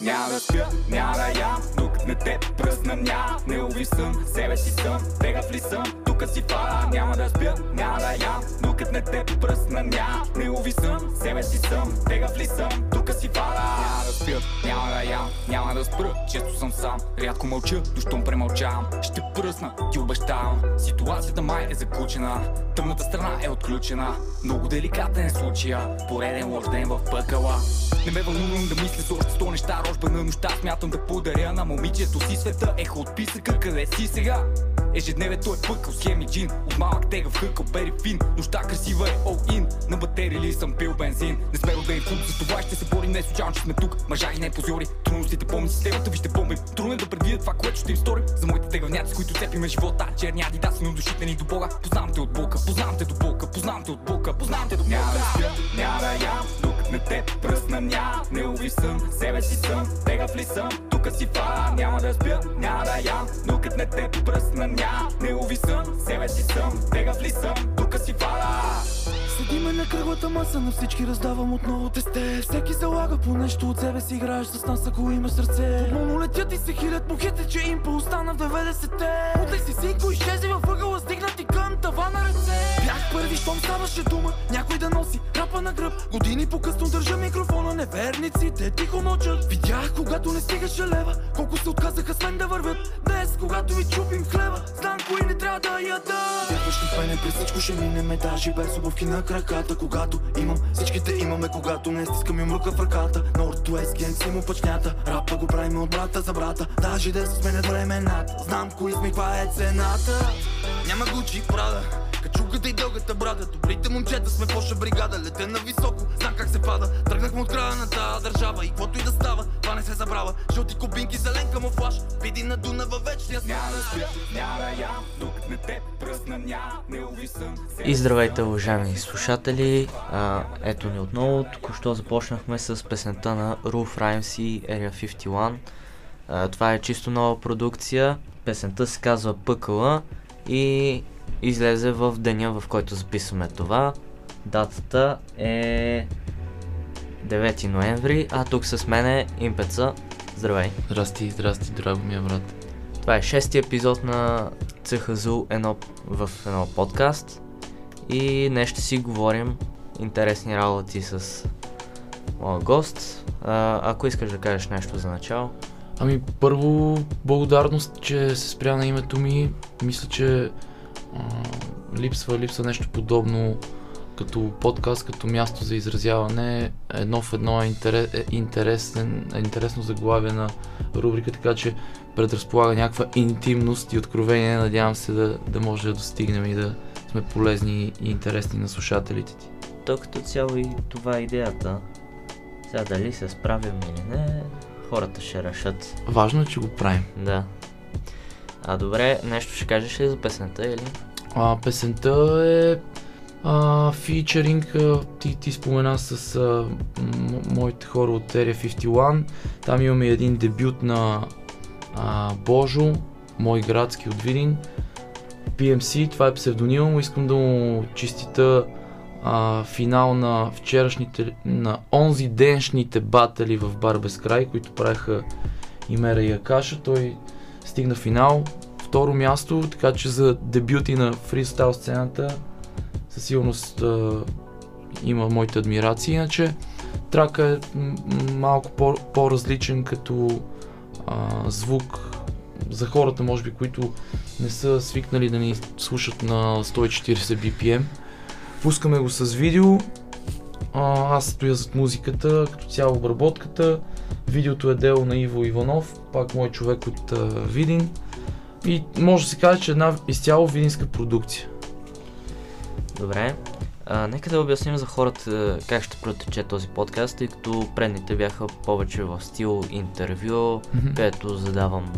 Няма да спя, няма да ям, докато не те пръсна ня. Не увисам, себе си съм, тегав ли съм, тук си фара Няма да спя, няма да ям, докато не те пръсна ня. Не увисам, себе си съм, тегав ли съм, тук си фара Няма да спя, няма да ям, няма да спра, често съм сам. Рядко мълча, дощом премълчавам. Ще пръсна, ти обещавам. Ситуацията май е заключена. Тъмната страна е отключена. Много деликатен е случая. Пореден лош ден в пъкала. Не ме вълнувам да мисля за още сто неща. Рожба на нощта смятам да подаря на момичето си. Света Ехо от писъка, къде си сега? Ежедневието е пъкъл, схеми джин. От малък тега в хъкъл, бери фин. Нощта красива е all in На батерии ли съм пил бензин? Не сме родени фук, за това ще се борим. Не случайно, че сме тук, мъжа и не позори Трудностите помни системата, вижте бомби. Трудно е да предвидят това, което ще им стори. За моите тегавняци, с които цепиме живота. Черни адидаси, но душите ни до Бога. Познавам те от булка, познавам те до булка Познавам те от булка, познавам те до булка Няма да няма да ям, докато не те пръсна ня. Не увисам, себе си съм, тегав ли съм Тука си фара, няма да спя, няма да ям. Докато не те пръсна ня. Не увисам, себе си съм, тегав ли съм? Тука си фара Седиме на кръглата маса, на всички раздавам отново тесте. Всеки залага по нещо от себе си, играеш с нас, ако има сърце. Отново летят и се хилят мухите, че им остана в 90-те Утре си синко изчези във ъгъла, стигнати към тавана ръце. Бях първи, щом ставаше дума, някой да носи рапа на гръб. Години по-късно държа микрофона, неверниците тихо мълчат. Видях, когато не стигаше лева, колко се отказаха с мен да вървят. Днес, когато ви чупим хлеба, знам кои не трябва да яда Вярваш в мене, през всичко ще минеме, даже без обувки на краката Когато имам, всичките имаме, когато не стискам и мрука в ръката. Northwest Gang си му пъчнята, рапа го правим от брата за брата. Даже да се сменят времената, знам кои сме, каква е цената. Няма Гучи Прада, Качугата и дългата брада. Добрите момчета сме поша бригада Лете на високо, знам как се пада. Тръгнахме от края на тази държава И каквото и да става, това не се забрава Жълти кубинки, зелен камуфлаж Види на Дуна във вечния Няма да спя, няма да ям, И здравейте, уважаеми слушатели! А, ето ни отново. Току-що започнахме с песента на Roof Rhymes и Area 51. А, това е чисто нова продукция. Песента се казва Пъкъла и излезе в деня, в който записваме това. Датата е 9 ноември, а тук с мен е Импеца. Здравей! Здрасти, здрасти, драго ми е брат. Това е шести епизод на ЦХЗУ едно, в едно подкаст и днес ще си говорим интересни работи с моя гост. А, ако искаш да кажеш нещо за начало. Ами първо, благодарност, че се спря на името ми. Мисля, че а, липсва, липсва нещо подобно като подкаст, като място за изразяване. Едно в едно е, интерес, е интересен, е интересно заглавие на рубрика, така че предразполага някаква интимност и откровение. Надявам се да, да може да достигнем и да сме полезни и интересни на слушателите ти. То като цяло и това е идеята. Сега дали се справим или не, хората ще решат. Важно е, че го правим. Да. А добре, нещо ще кажеш ли за песента или? А, песента е а, фичеринг, а, ти, ти спомена с а, моите хора от Area 51. Там имаме един дебют на а, Божо, мой градски от Видин. PMC, това е псевдонима му, искам да му чистита а, финал на вчерашните, на онзи деншните батали в Бар край, които правиха Имера и Акаша. Той стигна финал, второ място, така че за дебюти на фристайл сцената със сигурност а, има моите адмирации. Иначе трака е малко по- по-различен като а, звук за хората, може би, които не са свикнали да ни слушат на 140 BPM. Пускаме го с видео. А, аз стоя зад музиката, като цяло обработката. Видеото е дело на Иво Иванов, пак мой човек от а, Видин. И може да се каже, че е една изцяло видинска продукция. Добре. А, нека да обясним за хората как ще протече този подкаст, тъй като предните бяха повече в стил интервю, Мгм. където задавам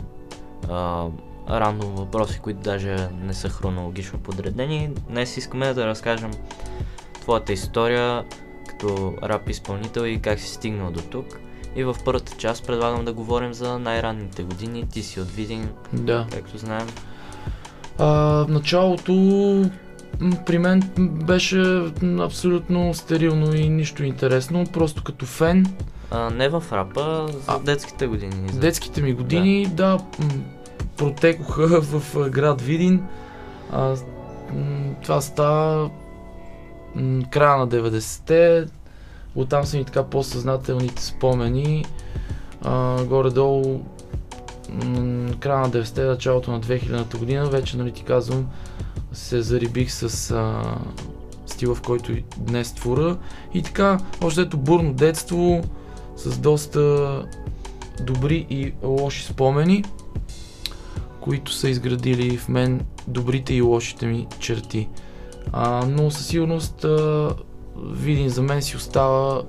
а, рандом въпроси, които даже не са хронологично подредени. Днес искаме да разкажем твоята история като рап изпълнител и как си стигнал до тук. И в първата част предлагам да говорим за най-ранните години. Ти си от Видин, Да. както знаем. А, в началото при мен беше абсолютно стерилно и нищо интересно. Просто като фен А, не в рапа, за А. детските години. За... Детските ми години, да, м, протекоха в град Видин. А, това става края на 90-те. Оттам са ми така по-съзнателните спомени. А, горе-долу края на 90-те, началото на 2000-та година, вече, нали ти казвам, се зарибих с а, стила, в който днес творя. И така, още ето бурно детство, с доста добри и лоши спомени, които са изградили в мен добрите и лошите ми черти. А, но със сигурност а, Видин за мен си остава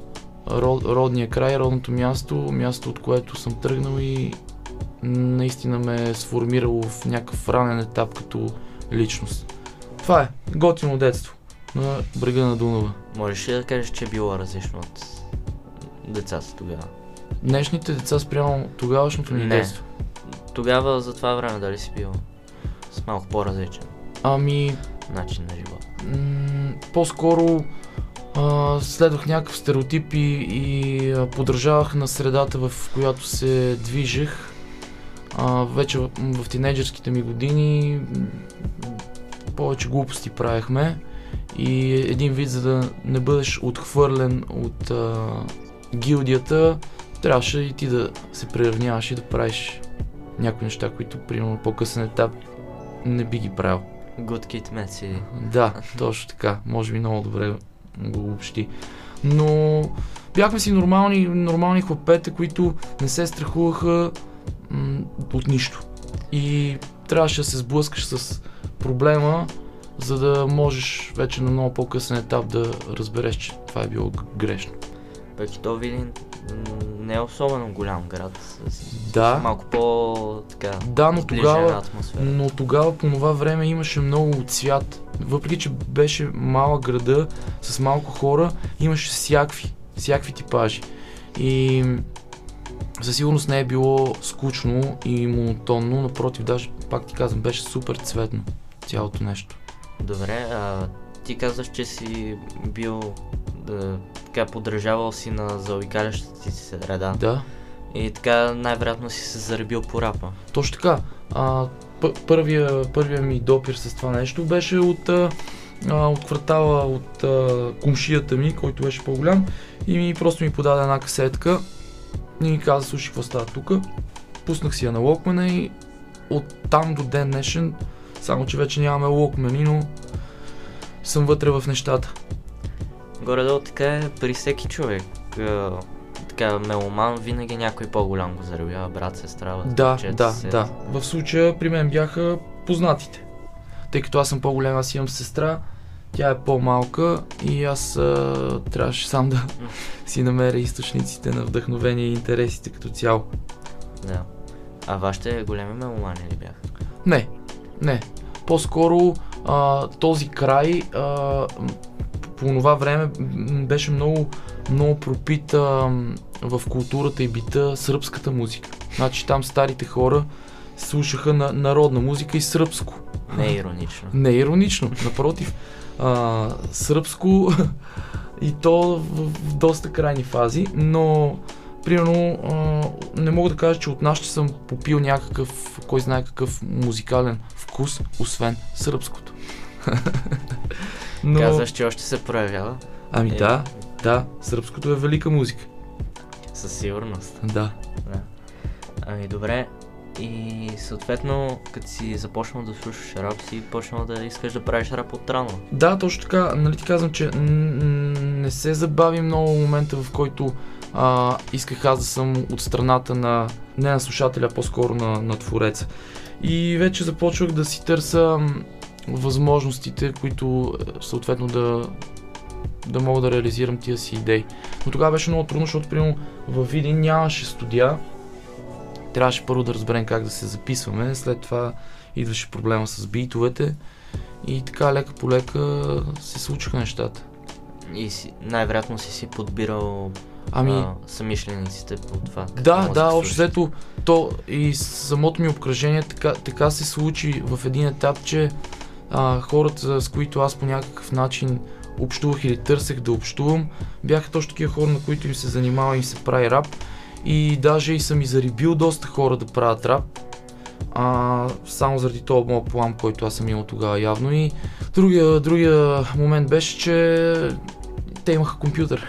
род, родния край, родното място, място от което съм тръгнал и наистина ме е сформирало в някакъв ранен етап като личност. Това е, готино детство на брега на Дунава. Можеш ли да кажеш, че е било различно от децата тогава? Днешните деца спрямо тогавашното ни Не. детство. Тогава за това време дали си бил с малко по-различен Ами, начин на живот? м- по-скоро а, следвах някакъв стереотип и, и а, подражавах на средата, в която се движех. А, вече в, в тинейджерските ми години м, повече глупости правихме и един вид, за да не бъдеш отхвърлен от а, гилдията, трябваше и ти да се приравняваш и да правиш някои неща, които примерно на по-късен етап не би ги правил. Good Kid City. Да, точно така. Може би много добре го обобщи. Но бяхме си нормални, нормални хлапета, които не се страхуваха м- от нищо. И трябваше да се сблъскаш с проблема, за да можеш вече на много по-късен етап да разбереш, че това е било грешно. Пък и то Видин не е особено голям град. С, Да. с малко по така Да, но тогава, атмосфера. но тогава по това време имаше много цвят. Въпреки, че беше малък града с малко хора, имаше всякакви, всякакви типажи. И със сигурност не е било скучно и монотонно, напротив, даже пак ти казвам, беше супер цветно цялото нещо. Добре, а ти казваш, че си бил да, така подражавал си на заобикалящата ти среда. Да, И така най-вероятно си се заребил по рапа. точно така. А, пъ- първия, първия ми допир с това нещо беше от, а, от квартала, от а, комшията ми, който беше по-голям и ми просто ми подаде една касетка и ми каза, слушай, какво става тук. Пуснах си я на локмена и от там до ден днешен, само че вече нямаме локмени, но съм вътре в нещата. Горе-долу така е при всеки човек. Така меломан винаги някой по-голям го заребява, брат, сестра, Да, да, сет. да. В случая при мен бяха познатите. Тъй като аз съм по-голям, аз имам сестра, тя е по-малка и аз а, трябваше сам да си намеря източниците на вдъхновение и интересите като цяло. да. А вашите големи меломани ли бяха? Не, не. По-скоро а, този край а, по това време беше много, много пропит а, в културата и бита сръбската музика. Значи там старите хора слушаха на народна музика и сръбско. Не е иронично. Не е иронично, напротив. А, сръбско и то в, в доста крайни фази, но примерно а, не мога да кажа, че от нас ще съм попил някакъв, кой знае какъв музикален вкус, освен сръбското. но, Казваш, че още се проявява? ами Е. да, да, сръбското е велика музика. Със сигурност. Да. Да. Ами добре. И съответно, като си започнал да слушаш рап, си почнал да искаш да правиш рап от рано. Да, точно така. Нали ти казвам, че н- н- не се забави много момента, в който а, исках аз да съм от страната на не на слушателя, по-скоро на, на твореца. И вече започвах да си търся възможностите, които е, съответно да, да мога да реализирам тия си идеи. Но тогава беше много трудно, защото примерно във Видин нямаше студия. Трябваше първо да разберем как да се записваме, след това идваше проблема с битовете. И така лека по лека се случиха нещата. И най-вероятно си си подбирал Ами, а, самишлениците по това. да, да, общо взето то и самото ми обкръжение така, така се случи в един етап, че а, хората, с които аз по някакъв начин общувах или търсех да общувам, бяха точно такива хора, на които им се занимава и се прави рап. И даже и съм и зарибил доста хора да правят рап. А, само заради този моят план, който аз съм имал тогава явно. И другия, другия момент беше, че те имаха компютър.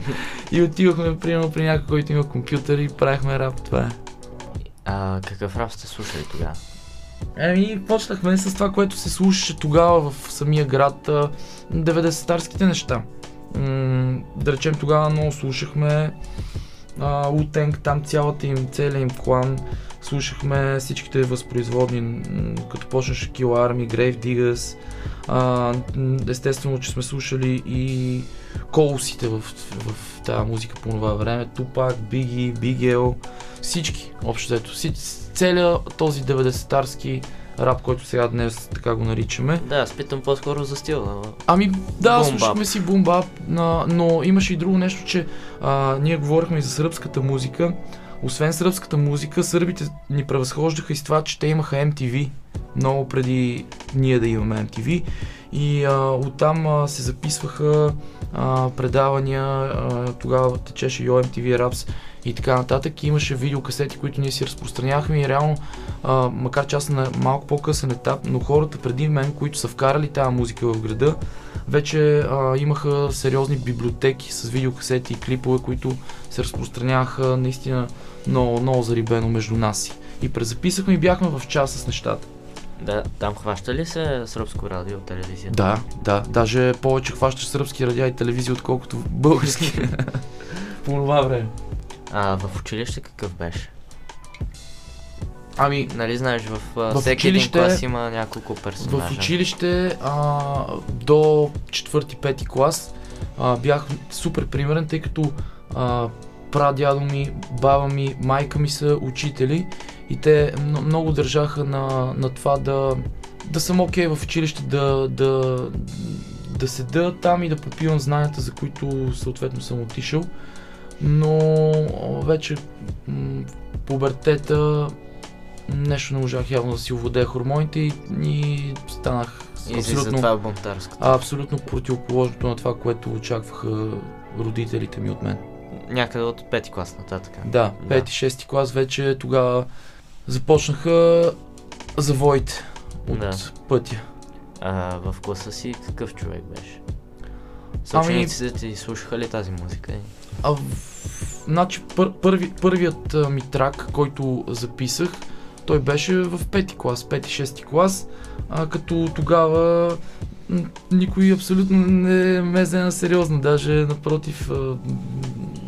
и отивахме, примерно, при някой, който има компютър и правихме рап. Това е. А, какъв рап сте слушали тогава? Еми, почнахме с това, което се слушаше тогава в самия град, 90-тарските неща. М- да речем, тогава много слушахме Утенг, там цялата им, целият им клан, слушахме всичките възпроизводни, м- като почнаше Kill Army, Grave Diggers, а, естествено, че сме слушали и колосите в, в тази музика по това време, Тупак, Биги, Бигел, всички, общо взето, целият този 90-тарски рап, който сега днес така го наричаме. Да, аз питам по-скоро за стила. Ами да, Бум слушахме си бумбап, но имаше и друго нещо, че а, ние говорихме и за сръбската музика. Освен сръбската музика, сърбите ни превъзхождаха и с това, че те имаха MTV много преди ние да имаме MTV и а, оттам а, се записваха а, предавания, а, тогава течеше и MTV Raps и така нататък. И имаше видеокасети, които ние си разпространявахме и реално, а, макар че аз на малко по-късен етап, но хората преди мен, които са вкарали тази музика в града, вече а, имаха сериозни библиотеки с видеокасети и клипове, които се разпространяваха наистина много, много зарибено между нас. И презаписахме и бяхме в час с нещата. Да, там хваща ли се сръбско радио, телевизия? Да, да, даже повече хващаш сръбски радиа и телевизия, отколкото български. По това време. А в училище какъв беше? Ами, Нали знаеш, в, В всеки един училище- клас има няколко персонажа. В училище а, до 4-5 клас а, бях супер примерен, тъй като а, прадядо ми, баба ми, майка ми са учители и те много държаха на, на това да, да съм окей в училище, да, да, да седа там и да попивам знанията, за които съответно съм отишъл. Но вече в пубертета нещо не можах явно да си овладея хормоните и, и станах И абсолютно, това бунтарското. абсолютно противоположното на това, което очакваха родителите ми от мен. Някъде от пети клас нататък. Да, 5-6 клас вече тогава започнаха завоите от Да. пътя. А в класа си какъв човек беше? Ами- Съучениците ти слушаха ли тази музика? А, в... Значи, пър, първи, първият а, ми трак, който записах, той беше в пети клас, 5-6 клас, а, като тогава никой абсолютно не ме взе на сериозно, даже напротив, а,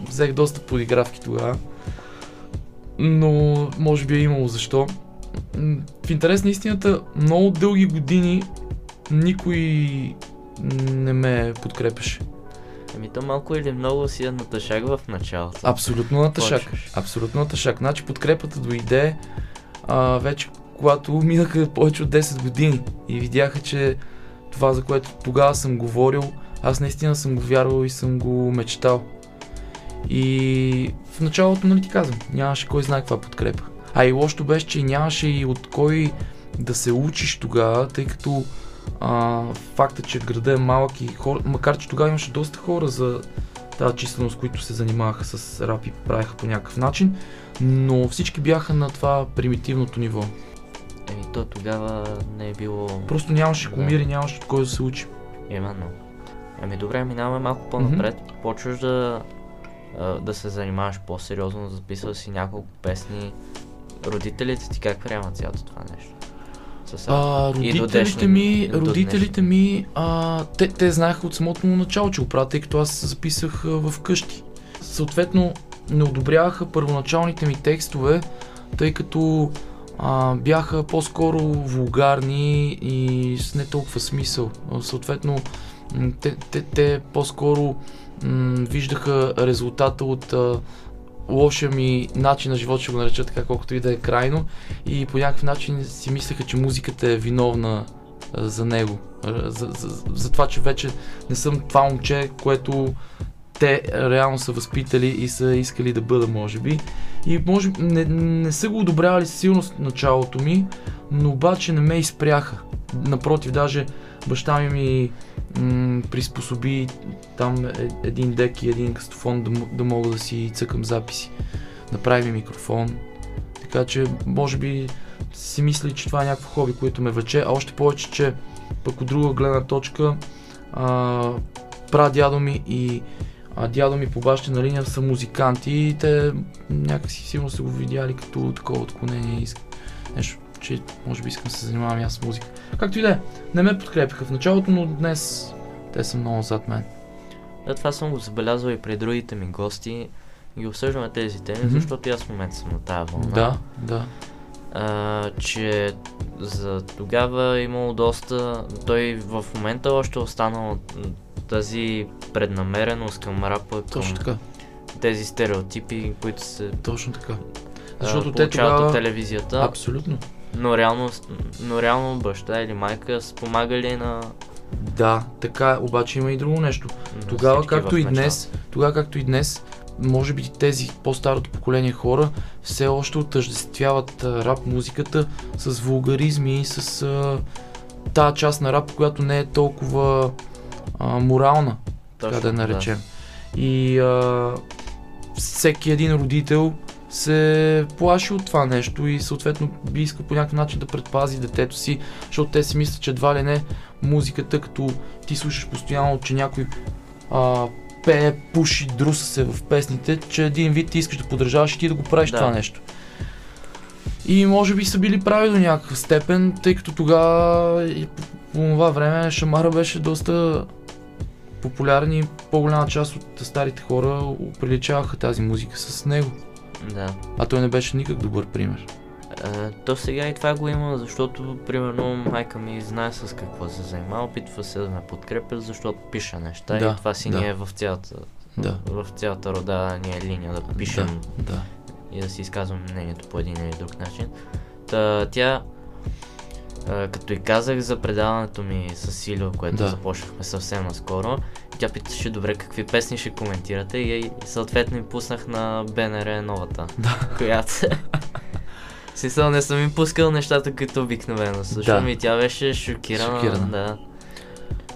взех доста подигравки тогава, но може би е имало защо. В интерес на истината, много дълги години никой не ме подкрепеше. Ами то малко или много си е натъшак в началото. Абсолютно натъшак. Почваш. Абсолютно натъшак. Значи подкрепата дойде а, вече когато минаха повече от 10 години и видяха, че това, за което тогава съм говорил, аз наистина съм го вярвал и съм го мечтал. И в началото, нали ти казвам, нямаше кой знае каква подкрепа. А и лошото беше, че нямаше и от кой да се учиш тогава, тъй като а, факта, че града е малък и хора, макар че тогава имаше доста хора за тази численост, които се занимаваха с рап и правеха по някакъв начин, но всички бяха на това примитивното ниво. Еми то тогава не е било... Просто нямаше Да. комири, нямаше от кой да се учи. Именно. Ами добре, минаваме малко по-напред. Почваш да, да се занимаваш по-сериозно, записваш си няколко песни. Родителите ти как приемат цялото това нещо? А, родителите днешни- ми, родителите ми, а, те, те знаеха от самото начало, че го правят, тъй като аз записах а, в къщи. Съответно, не одобряваха първоначалните ми текстове, тъй като а, бяха по-скоро вулгарни и с не толкова смисъл. Съответно, те, те, те по-скоро м, виждаха резултата от а, лошия ми начин на живот, ще го нареча така, колкото и да е крайно. И по някакъв начин си мислеха, че музиката е виновна а, за него. А, За, за, за това, че вече не съм това момче, което те реално са възпитали и са искали да бъда, може би. И може не, не са го одобрявали силно в началото ми, но обаче не ме изпряха. Напротив, даже баща ми ми м- приспособи там е, един дек и един кастофон да, да мога да си цъкам записи. Направи ми микрофон. Така че, може би си мисли, че това е някакво хоби, което ме влече, а още повече, че пък от друга гледна точка а, прадядо ми и а, дядо ми по бащина линия са музиканти и те някакси сигурно са го видяли като такова отклонение и нещо, че може би искам да се занимавам и аз с музика. Както и да е, не ме подкрепиха в началото, но днес те са много зад мен. Да, това съм го забелязал и при другите ми гости. Ги обсъждаме тези теми, Мгм. защото и аз в момента съм на тази вълна. Да, да. а, че за тогава е имало доста... Той в момента още е останал тази преднамереност към рапа, към Точно така, тези стереотипи, които се точно така. Защото те тогава... от телевизията, Абсолютно. Но реално, но реално баща или майка са помагали на, Да, така обаче има и друго нещо. на Тогава, както и днес, тогава, както и днес, може би тези по-старото поколение хора все още отъждествяват рап музиката с вулгаризми, с а, тази част на рап, която не е толкова а, морална, така Точно, да я наречем. И а, всеки един родител се плаши от това нещо и съответно би искал по някакъв начин да предпази детето си, защото те си мислят, че едва ли не музиката, като ти слушаш постоянно, че някой а, пее, пуши, друса се в песните, че един вид ти искаш да поддържаваш и ти да го правиш Да. това нещо. И може би са били прави до някаква степен, тъй като тогава и по, по това време Шамара беше доста популярен и по-голяма част от старите хора приличаваха тази музика с него. Да. А той не беше никак добър пример. А, то сега и това го има, защото, примерно, майка ми знае с какво се занимава, опитва се да ме подкрепя, защото пише неща Да, и това си да. ни е в цялата, Да. в цялата рода ни е линия да пишем Да, да. и да си изказвам мнението по един или друг начин. Та, тя, а, като и казах за предаването ми с Силио, което Да. започнахме съвсем наскоро, тя питаше добре какви песни ще коментирате и, съответно им пуснах на БНР новата, Да. която Смисъл, не съм им пускал нещата, които обикновено слушам Да. и тя беше шокирана, Шокирана. да.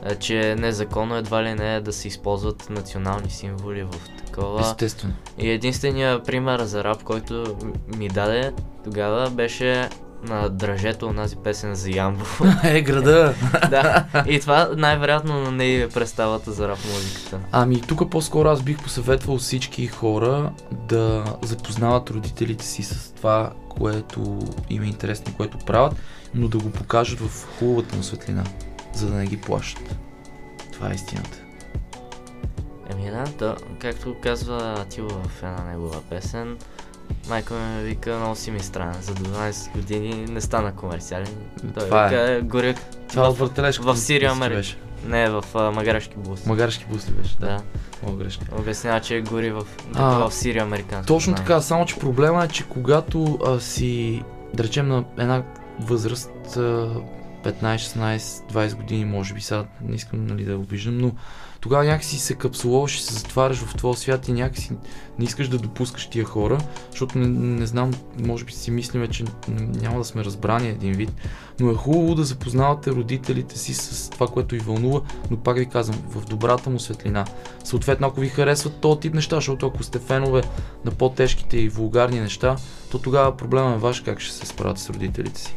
А, че е незаконно едва ли не е да се използват национални символи в такова. Естествено. И единственият пример за рап, който ми даде тогава беше на дръжето онази песен за Ямбо. е, града! да, и това най-вероятно на нея е представата за рап музиката. Ами тук по-скоро аз бих посъветвал всички хора да запознават родителите си с това, което им е интересно и което правят, но да го покажат в хубавата му светлина, за да не ги плашат. Това е истината. Еми да, то, както казва Атила в една негова песен, майка ми ме вика, много си ми странен, за 12 години не стана комерциален. Той Това е. вика, горя, Това в, от въртележка. в Сирия, Америка. беше. не, в а, магарешки бус. Магарски бус ли беше? Да, Много грешка. обяснява, че гори в, А, в Сирия американски. Точно така, само че проблема е, че когато а, си, да речем, на една възраст, а, 15, 16, 20 години, може би сега не искам нали, да обиждам, но тогава някакси се капсулуваш и се затваряш в твоя свят и някакси не искаш да допускаш тия хора, защото не, не знам, може би си мислиме, че няма да сме разбрани един вид, но е хубаво да запознавате родителите си с това, което ви вълнува, но пак ви казвам, в добрата му светлина. Съответно, ако ви харесват този тип неща, защото ако сте фенове на по-тежките и вулгарни неща, то тогава проблема е ваш как ще се справят с родителите си.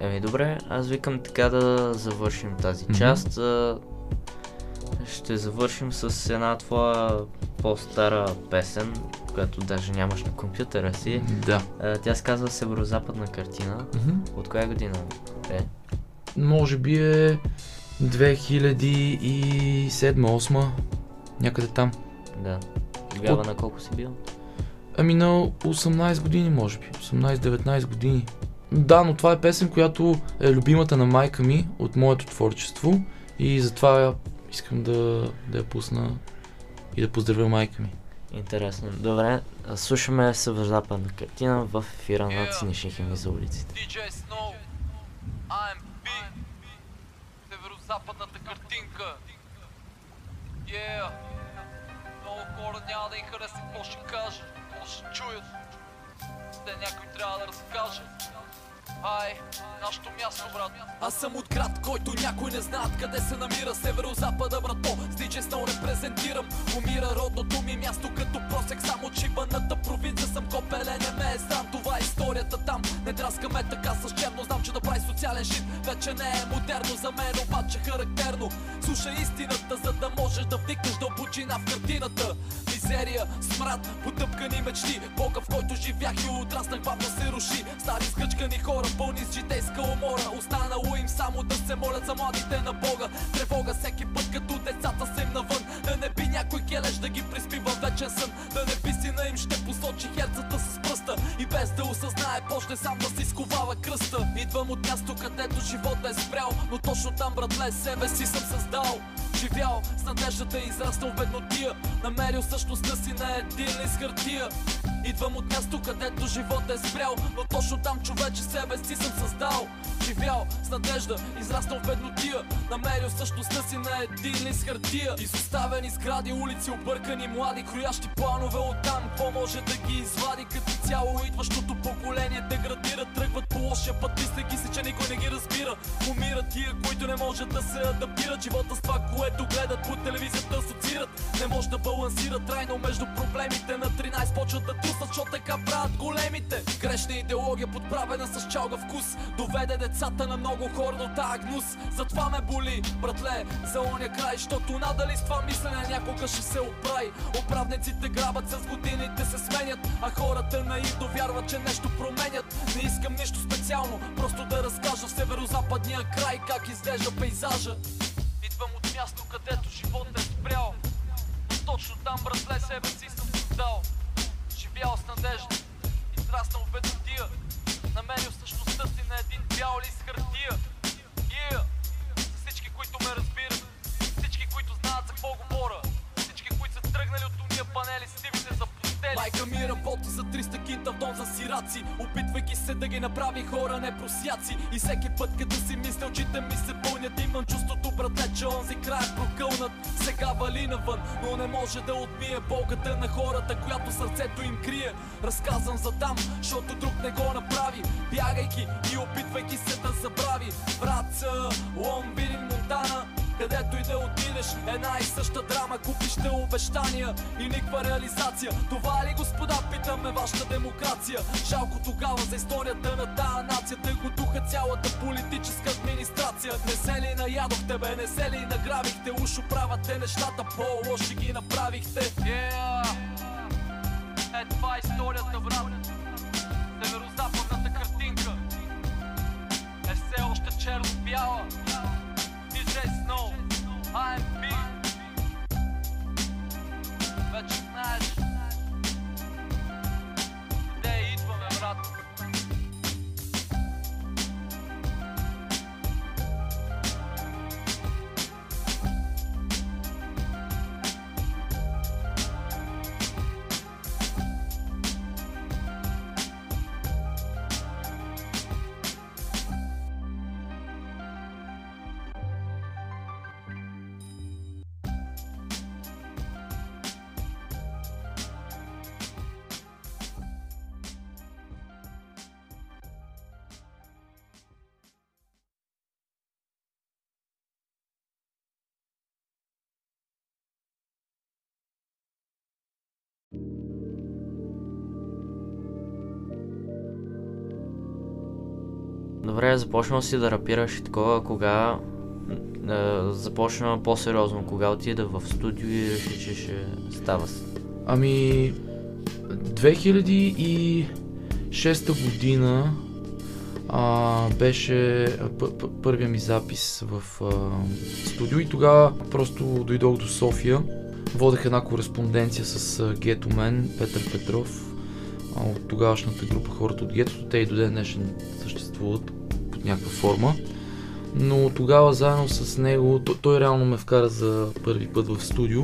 Еми добре, аз викам така да завършим тази част. А, Ще завършим с една твоя по-стара песен, която даже нямаш на компютъра си. Да. Тя се казва Северо-западна картина. От коя година е? Може би е 2007-2008, някъде там. Да. Тогава От- на колко си бил? Ами на 18 години, може би. 18-19 години. Да, но това е песен, която е любимата на майка ми от моето творчество и затова искам да, да я пусна и да поздравя майка ми. Интересно. Добре, слушаме Северо-западна картина в ефира на цинични хими за улиците. DJ Snow, AMB, северо-западната картинка. Yeah. Много хора няма да им хареса какво ще кажа, какво ще чуят. Те някой трябва да разкаже. Ай, нашето място, брат. Аз съм от град, който някой не знаят къде се намира. Северо-запада, брато, с DJ Snow репрезентирам Умира родното ми място като просек Само чибаната провинция съм копеле, не ме е срам. Това е историята там, не драскаме така с черно Знам, че да прави социален шит, вече не е модерно За мен обаче характерно. Слушай истината, за да можеш да вникнеш дълбочина в картината. Мизерия, смрад, потъпкани мечти. Бога, в който живях и отраснах, бавно се руши. Стари скъчкани хора, пълни с житейска умора. Останало им само да се молят за младите на Бога. Тревога всеки път, като децата са им навън. Да не би някой келеш да ги приспи във вечен сън. Да не би сина им ще посочи херцата с пръста. И без да осъзнае, почне сам да си сковава кръста. Идвам от място, където живота е спрял Но точно там, братле, себе си съм създал. Живял с надеждата и израснал в беднотия Намерил същността си на един лист хартия Идвам от място, където живота е спрял Но точно там човече себе си съм създал. Живял с надежда, израснал в беднотия Намерил същността си на един лист хартия. Изоставени сгради, улици, объркани млади Кроящи планове оттам, какво може да ги извади Като цяло идващото поколение? Деградира Тръгват по лошия път, мислейки си, че никой не ги разбира. Умират тия, които не можат да се адаптират. Живота с това, което гледат по телевизията асоциират Не може да балансират трайно между проблемите. На 13 почват да трусат, защото така правят големите. Грешна идеология, подправена с чалга вкус. Доведе децата на много хора до тая гнус. Затова ме боли, братле, за оня край. Защото надали с това мислене някога ще се оправи. Управниците грабят с годините се сменят. А хората наивно вярват, че нещо променят. Не искам нищо специално, просто да разкажа в северо-западния край Как изглежда пейзажа. Идвам от място, където живота е спрял. Но точно там, братле, себе си съм създал. Живял с надежда, израснал в бедотия. Намерил същността си на един бял лист хартия. Yeah! За всички, които ме разбират. Всички, които знаят за какво говоря. Всички, които са тръгнали от уния панели с. Майка ми работи за 300 кинта в дом за сираци. Опитвайки се да ги направи хора не просяци И всеки път като си мисля очите ми се пълнят. Имам чувството братле, че онзи край е прокълнат. Сега вали навън, но не може да отмие болката на хората, която сърцето им крие. Разказвам за там, защото друг не го направи. Бягайки и опитвайки се да забрави. Братца, Лон Монтана където и да отидеш, една и съща драма Купиш те обещания и никаква реализация Това ли, господа, питаме вашата демокрация Жалко тогава за историята на тая нация Тъй го духа цялата политическа администрация Не се ли наядохте, бе, не се ли награбихте Уж оправяте нещата, по-лоши ги направихте Yeah! Е, това е историята, брат. Северо-западната картинка е все още черно-бяла. DJ Snow, AMP. Вече знаеш Добре, започнал си да рапираш и такова, кога е, започна по-сериозно, кога отида в студио и реши, че ще става с... Ами, 2006 година а, беше първия ми запис в а, студио и тогава просто дойдох до София. Водех една кореспонденция с Гетомен, Петър Петров, от тогавашната група хората от Гетото. Те и до ден днешен съществуват под някаква форма. Но тогава заедно с него, той, той реално ме вкара за първи път в студио.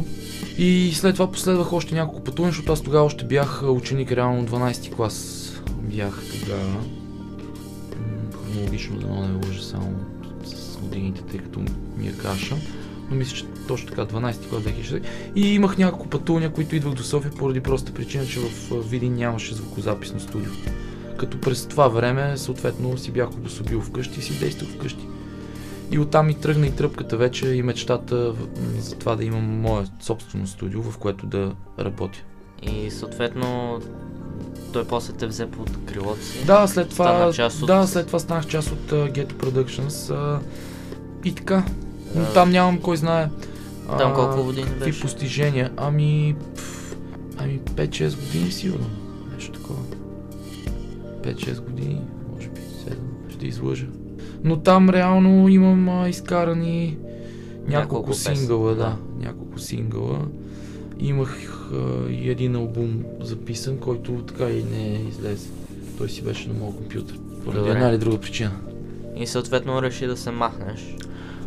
И след това последвах още няколко пътувания, защото аз тогава още бях ученик, реално 12 клас бях тогава. Хронологично да не лъжа само с годините, тъй като ми е каша. Но мисля, че точно така, 12 клас 2006. И имах няколко пътувания, които идвах до София поради проста причина, че в Видин нямаше звукозаписно студио. като през това време, съответно, си бях обособил вкъщи и си действах вкъщи. И оттам и тръгна и тръпката вече и мечтата за това да имам мое собствено студио, в което да работя. И съответно той после те взе под крилото си. Да, след това, от- да, след това станах част от uh, Ghetto Productions uh, и така. Но там нямам кой знае. Там колко години Какви беше? постижения? Ами, пф, ами 5-6 години сигурно. Нещо такова. 5-6 години, може би 7, ще излъжа. Но там реално имам а, изкарани няколко, Няколко сингъла, да. Няколко сингъла. Имах а, и един албум записан, който така и не излезе. Той си беше на моят компютър. Поради една или друга причина. И съответно реши да се махнеш.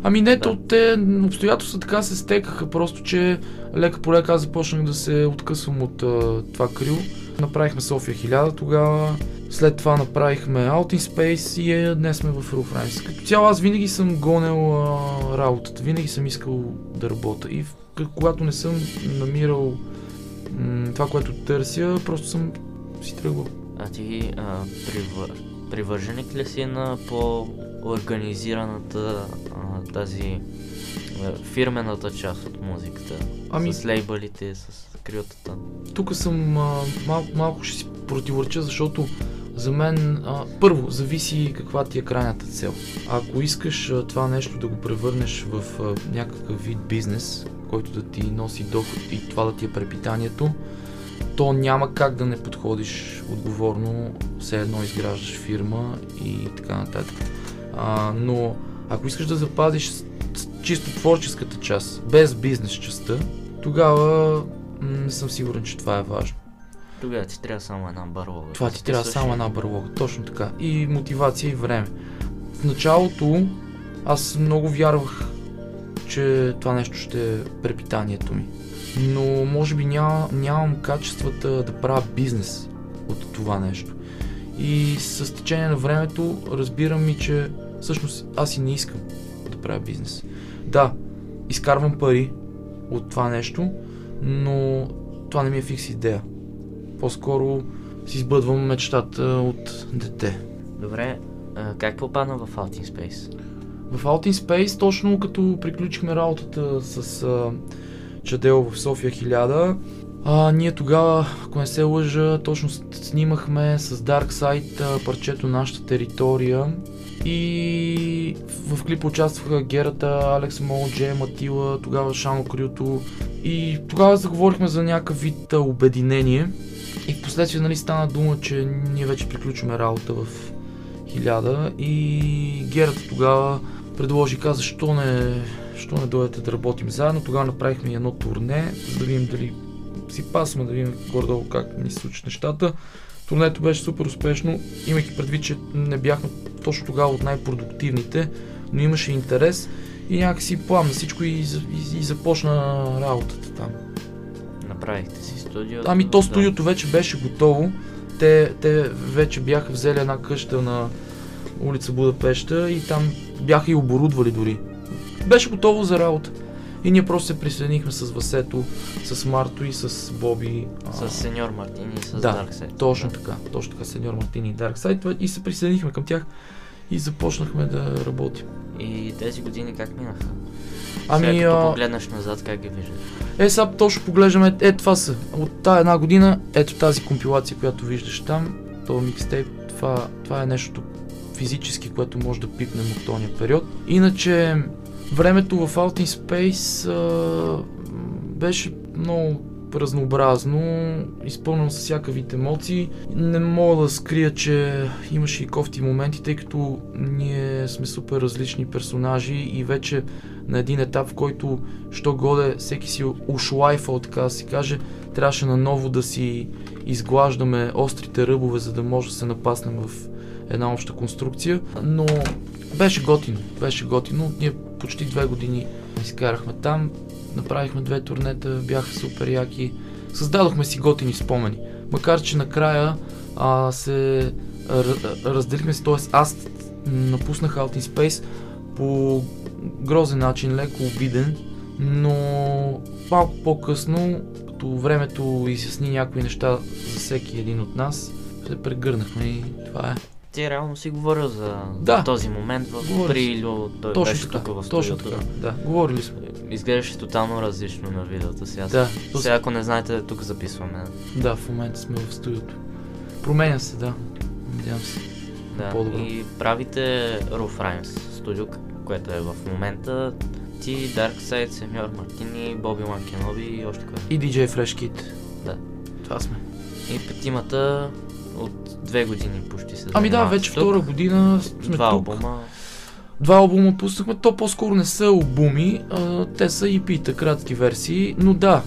Ами не, Да. то те обстоятелства така се стекаха, просто че лека по лека аз започнах да се откъсвам от а, това крил. Направихме София 1000 тогава, след това направихме Out in Space и е, днес сме в Roof Rhymes. Като цяло аз винаги съм гонел а, работата, винаги съм искал да работя и в, когато не съм намирал м- това, което търся, просто съм си тръгвал. А ти а, привър... привърженик ли си на по-организираната а, тази а, фирмената част от музиката? Ами- С лейбълите, с крилтата. тук съм а, малко, малко ще си противореча, защото за мен а, първо зависи каква ти е крайната цел. Ако искаш а, това нещо да го превърнеш в а, някакъв вид бизнес, който да ти носи доход и това да ти е препитанието, то няма как да не подходиш отговорно, все едно изграждаш фирма и така нататък. А, но ако искаш да запазиш чисто творческата част, без бизнес частта, тогава не съм сигурен, че това е важно. Тогава ти трябва само една барлога. Това ти трябва само една барлога, точно така. И мотивация и време. В началото аз много вярвах, че това нещо ще е препитанието ми. Но може би няма, нямам качествата да правя бизнес от това нещо. И с течение на времето разбирам и, че всъщност аз и не искам да правя бизнес. Да, изкарвам пари от това нещо, но това не ми е фикс идея. По-скоро си избъдвам мечтата от дете. Добре, как попадна в Out in Space? В Out in Space, точно като приключихме работата с Чадел в София 1000, а, ние тогава, ако не се лъжа, точно снимахме с Dark Side парчето нашата територия. И в, клипа участваха Герата, Алекс Мол, Джей Матила, тогава Шано Крюто. И тогава заговорихме за някакъв вид обединение. И в последствие нали, стана дума, че ние вече приключваме работа в 1000 и Герата тогава предложи, каза, що не, що не дойдете да работим заедно. Тогава направихме едно турне, за да видим дали си пасваме, да видим горе-долу как ни се случат нещата. Турнето беше супер успешно, имайки предвид, че не бяхме точно тогава от най-продуктивните, но имаше интерес и някакси пламна всичко и, и, и започна работата там. Направихте си студио? Ами то студиото вече беше готово. Те, те вече бяха взели една къща на улица Будапешта и там бяха и оборудвали дори. Беше готово за работа. И ние просто се присъединихме с Васето, с Марто и с Боби. а, С сеньор Мартини и с Да, Darkseid. Точно така, точно така, сеньор Мартини и Darkseid и се присъединихме към тях и започнахме да работим. И тези години как минаха? Ами, Сега като а, погледнеш назад, как ги виждаш? Е, сега точно поглеждаме, е това са. От тази една година, ето тази компилация, която виждаш там, този микстейп, това, това е нещото физически, което може да пипнем от този период. Иначе, времето в Out in Space а, беше много разнообразно, изпълнено с всякакъв емоции. Не мога да скрия, че имаше и кофти моменти, тъй като ние сме супер различни персонажи и вече на един етап, в който що годе всеки си ушлайфал, така да си каже, трябваше наново да си изглаждаме острите ръбове, за да може да се напаснем в една обща конструкция. Но беше готино, беше готино. Ние почти две години изкарахме там, направихме две турнета, бяха супер яки. Създадохме си готини спомени. Макар, че накрая а, се разделихме се, т.е. аз напуснах Out in Space по грозен начин, леко обиден, но малко по-късно, като времето изясни някои неща за всеки един от нас, се прегърнахме и това е. Ти реално си говорил за Да. този момент в Говорил при. Илю, той Точно беше така, тук в точно така. Да, говорили сме. Изглеждаше тотално различно на видеото сега. Да, Сега ако не знаете, тук записваме. да, в момента сме в студиото. Променя се, да. Надявам се. Да. По-добро. И правите Roof Rhymes студио, което е в момента. Ти, Darkseid, Сеньор Мартини, Боби Ланкеноби и още кой. И DJ Fresh Kid. Да. Това сме. И петимата от две години почти се Ами да, вече тук. втора година сме Два тук. албума. Два албума пуснахме, то по-скоро не са албуми, а, те са EP-та, кратки версии, но да,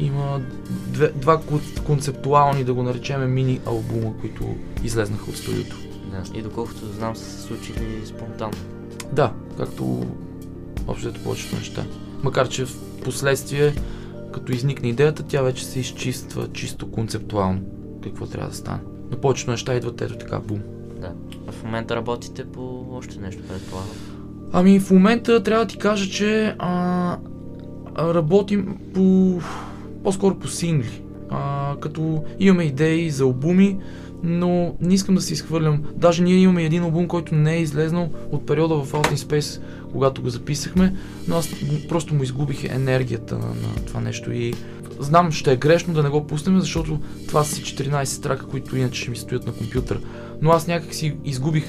има две, два кон- концептуални, да го наречем, мини албума, които излезнаха от студиото. Да. И доколкото знам са се случили спонтанно. Да, както общото повечето неща. Макар, че в последствие, като изникне идеята, тя вече се изчиства чисто концептуално какво трябва да стане. Но повечето неща идват ето така, бум. Да. А в момента работите по още нещо, предполагам. Ами в момента трябва да ти кажа, че а, работим по, по-скоро по сингли. А, като имаме идеи за албуми, но не искам да се изхвърлям. Даже ние имаме един албум, който не е излезнал от периода в Out in Space, когато го записахме, но аз просто му изгубих енергията на, на това нещо и знам, ще е грешно да не го пуснем, защото това са си 14 трака, които иначе ще ми стоят на компютъра. Но аз някак си изгубих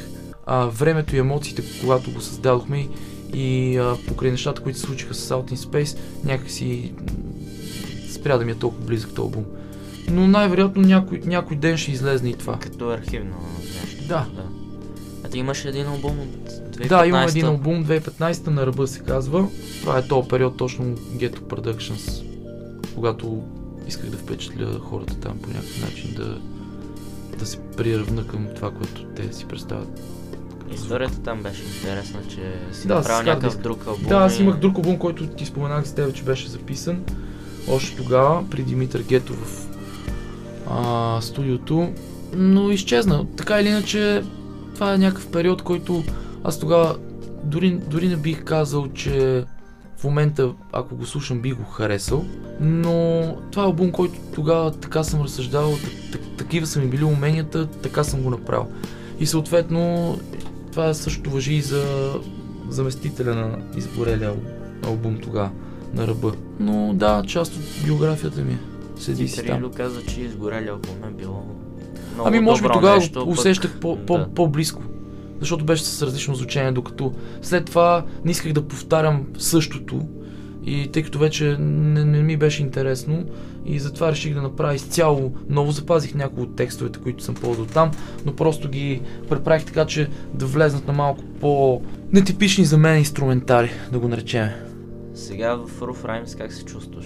а, времето и емоциите, когато го създадохме и, а, покрай нещата, които се случиха с Out in Space, някакси м, спря да ми е толкова близък този албум. Но най-вероятно някой, някой ден ще излезне и това. Като архивно нещо. Да. да. А ти имаш един албум от 2015 Да, имам един албум 2015 на ръба се казва. Това е този период точно Ghetto Productions, когато исках да впечатля хората там по някакъв начин да, да се приравна към това, което те си представят. Историята там беше интересна, че си Да, направил някакъв Hard друг албум. Да, аз имах друг албум, който ти споменах с теб, че беше записан. Още тогава, при Димитър Гето в а, студиото. Но изчезна. Така или иначе, това е някакъв период, който аз тогава дори, дори не бих казал, че в момента, ако го слушам, би го харесал. Но това е албум, който тогава така съм разсъждавал, так, так, такива са ми били уменията, така съм го направил. И съответно, това също въжи и за заместителя на изгорелия ал- албум тогава на ръба. Но да, част от биографията ми е. седи си там. Каза, че изгорели албум е било много Ами може би тогава нещо, усещах по-близко. Защото беше с различно звучение, докато след това не исках да повтарям същото. И тъй като вече не, не ми беше интересно и затова реших да направя изцяло ново. Запазих някои от текстовете, които съм ползвал там, но просто ги преправих така, че да влезнат на малко по нетипични за мен инструментари, да го наречем. Сега в Roof Rhymes как се чувстваш?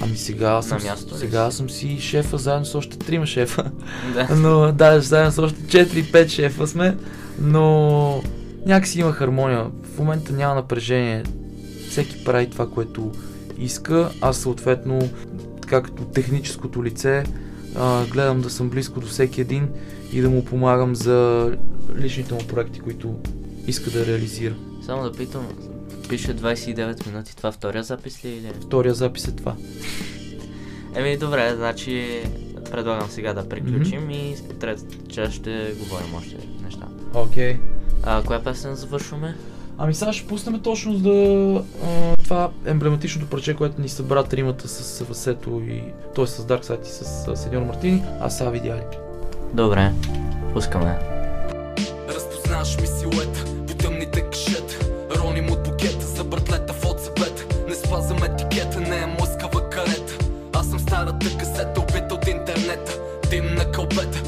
Ами сега съм, място сега съм си шефа, заедно с още трима шефа. Да. Но да, заедно с още 4-5 шефа сме, но някакси има хармония. В момента няма напрежение. Всеки прави това, което иска. Аз съответно, така като техническото лице, гледам да съм близко до всеки един и да му помагам за личните му проекти, които иска да реализира. Само да питам, пише 29 минути, това втория запис ли е или? Втория запис е това. Еми добре, значи предлагам сега да приключим и третата част ще говорим още. Окей. Okay. А коя песен завършваме? Ами сега ще пуснем точно за а, това емблематичното парче, което ни събра тримата с Васето и т.е. с Darkseid и с Сеньор Мартини, а са видяли. Добре, пускаме. Разпознаваш ми силуета по тъмните кашета Роним от букета за братлета в отзебета Не спазвам етикета, не е млъскава карета Аз съм старата касета, убита от интернета Дим на кълбета,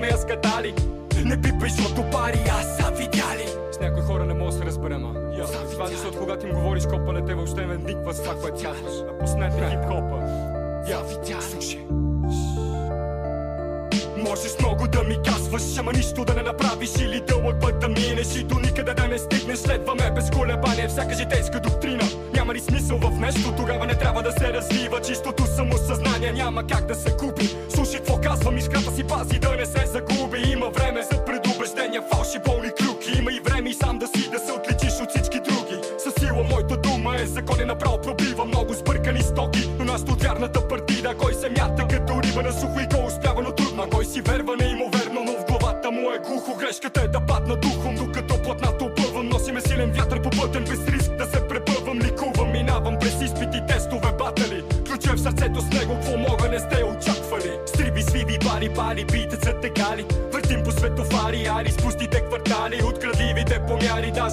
сме я скатали Не пипай, защото пари, аз са видяли. С някои хора не мога да се разберем, а yeah. Това защото когато им говориш копа, не те въобще не вниква с това, което казваш. А пуснете хип-хопа Я видя, слушай. Можеш много да ми казваш, ама нищо да не направиш Или дълъг път да минеш. И до никъде да не стигнеш. Следваме без колебание всяка житейска доктрина. Няма ли смисъл в нещо, тогава не трябва да се развива. Чистото самосъзнание няма как да се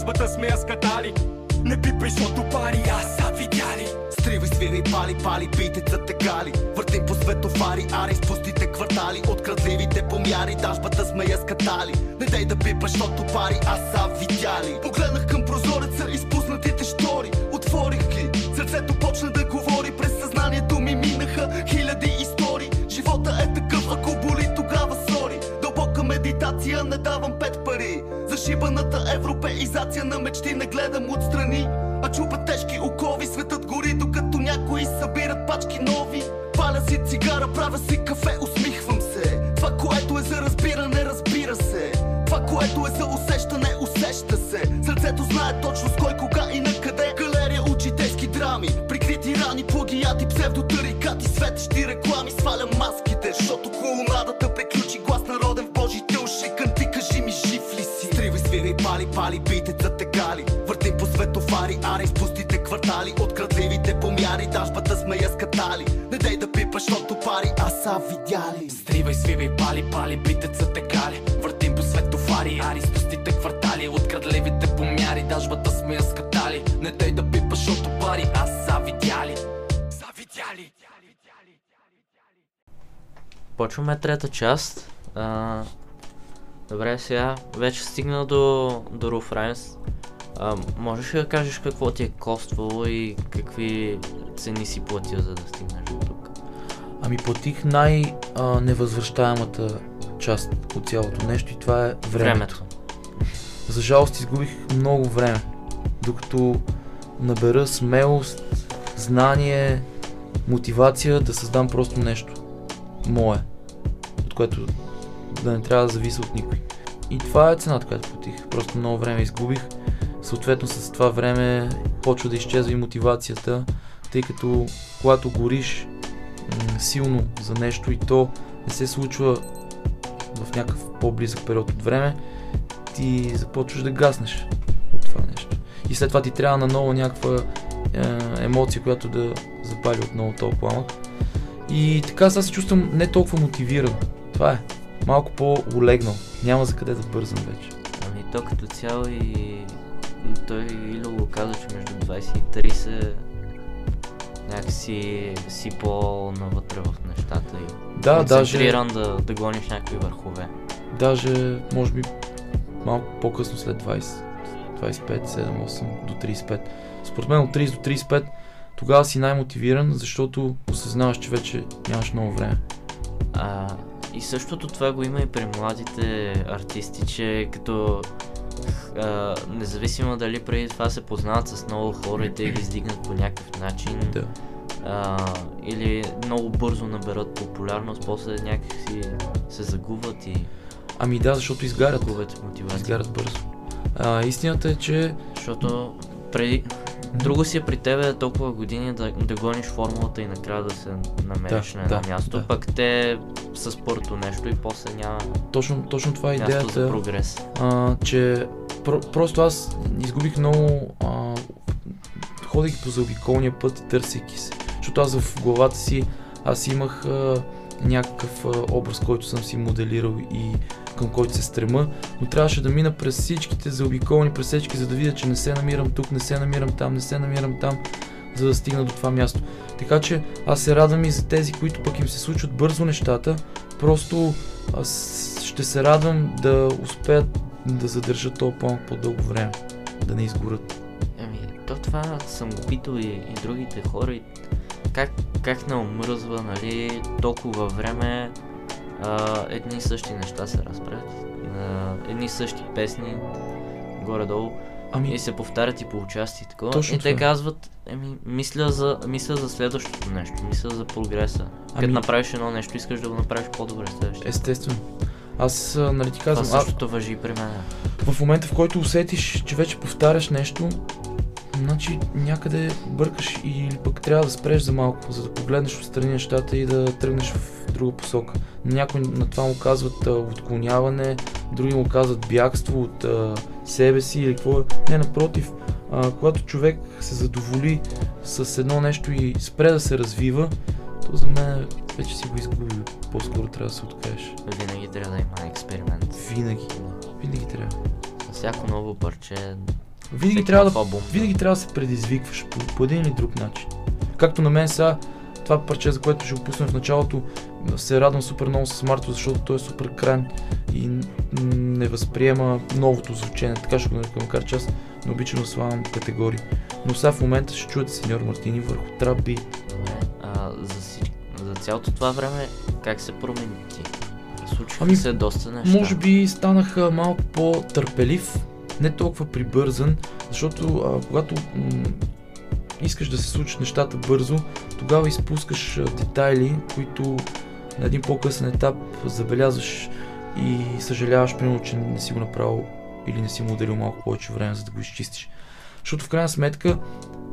дажбата сме я скатали. Не пипай, защото пари, аз са видяли. Стриви, свири, пали, пали, битеца тегали Въртим по светофари, ари, спустите квартали. От крадливите помяри, дажбата сме я скатали. Не дей да пипаш, защото пари, аз са видяли. Погледнах към пари Зашибаната европеизация на мечти не гледам отстрани А чупа тежки окови, светът гори Докато някои събират пачки нови. Паля си цигара, правя си кафе, усмихвам се. Това, което е за разбиране, разбира се. Това, което е за усещане, усеща се. Сърцето знае точно с кой, кога и на къде. Галерия учителски драми Прикрити рани, плагиати, псевдотарикати Светещи реклами, свалям маските Защото пали, битеца тегали. Въртим по светофари, ари, спустите квартали. От крадливите помяри, дажбата сме я скатали. Не дей да пипаш, защото пари, аз са видяли. Стривай, свивай, пали, пали, битеца тегали. Въртим по светофари, ари, спустите квартали. От крадливите помяри, дажбата сме я скатали. Не дей да пипаш, защото пари, аз са видяли. Са видяли. Почваме трета част. А, добре, сега вече стигна до, до Roof Rhymes. А, можеш ли да кажеш какво ти е коствало и какви цени си платил, за да стигнеш до тук? Ами платих най-невъзвръщаемата част от цялото нещо и това е времето. Времето. За жалост изгубих много време, докато набера смелост, знание, мотивация да създам просто нещо мое, от което да не трябва да зависи от никой. И това е цената, която платих. Просто много време изгубих. Съответно с това време почва да изчезва и мотивацията, тъй като когато гориш м, силно за нещо и то не се случва в някакъв по-близък период от време, ти започваш да гаснеш от това нещо. И след това ти трябва наново някаква е, емоция, която да запали отново този пламък. И така сега се чувствам не толкова мотивиран. Това е. Малко по-олегнал. Няма за къде да бързам вече. Ами то като цяло и той Ило го каза, че между 20 и 30 някакси си по-навътре в нещата и Да, даже, концентриран да, да гониш някакви върхове. даже, може би, малко по-късно след 20, 25, 7, 8 до 35. Според мен от 30 до 35 тогава си най-мотивиран, защото осъзнаваш, че вече нямаш много време. А, и същото това го има и при младите артисти, че като а, независимо дали преди това се познават с много хора и те ги издигнат по някакъв начин, Да. а, или много бързо наберат популярност, после някакси се загубват и Ами да, защото изгарят. губят мотивация. Изгарят бързо. А, истината е, че Защото преди... Друго си е при тебе толкова години да, да гониш формулата и накрая да се намериш Да, на едно да, място, да. пък те с първото нещо и после няма точно, точно това е място за идеята. прогрес. а, че про- просто аз изгубих много а, ходейки по заобиколния път търсейки се. Защото аз в главата си аз имах а, някакъв образ, който съм си моделирал и към който се стрема, но трябваше да мина през всичките заобиколни пресечки, за да видя, че не се намирам тук, не се намирам там, не се намирам там. за да стигна до това място. Така че аз се радвам и за тези, които пък им се случват бързо нещата. Просто аз ще се радвам да успеят да задържат този по-дълго време, да не изгорят. Еми, то това съм го питал и, и другите хора. И как, как не омръзва, нали, толкова време а, едни и същи неща се разправят. А, едни и същи песни, горе-долу. Ами, И се повтарят и по участие и такова. Точно и те това. казват, еми, мисля за, мисля за следващото нещо, мисля за прогреса. Като Ами- направиш едно нещо, искаш да го направиш по-добре следващия. естествено. Аз, а, нали ти Това казвам, а, същото въжи и при мен. в момента в който усетиш, че вече повтаряш нещо, значи някъде бъркаш или пък трябва да спреш за малко, за да погледнеш отстрани нещата и да тръгнеш в друга посока. Някои на това му казват а, отклоняване, други му казват бягство от а, себе си или какво е. Не, напротив, а, когато човек се задоволи с едно нещо и спре да се развива, то за мен вече си го изгубил. По-скоро трябва да се откажеш. Винаги трябва да има експеримент. Винаги. Винаги трябва. За всяко ново парче, Винаги трябва да албум. винаги трябва да се предизвикваш по, по един или друг начин. Както на мен сега, това парче, за което ще го пуснем в началото, се радвам супер много с Марто, защото той е супер крайен и не възприема новото звучение. Така ще го нарека, макар че аз не обичам да слагам категории. Но сега в момента ще чуете сеньор Мартини върху трап би. Добре, а, за, всички, за цялото това време, как се промени ти? Случиха Ами, се доста неща. Може би станах малко по-търпелив, не толкова прибързан, защото а, когато м- искаш да се случат нещата бързо, тогава изпускаш детайли, които на един по-късен етап забелязваш и съжаляваш, примерно, че не си го направил или не си му отделил малко повече време, за да го изчистиш. Защото в крайна сметка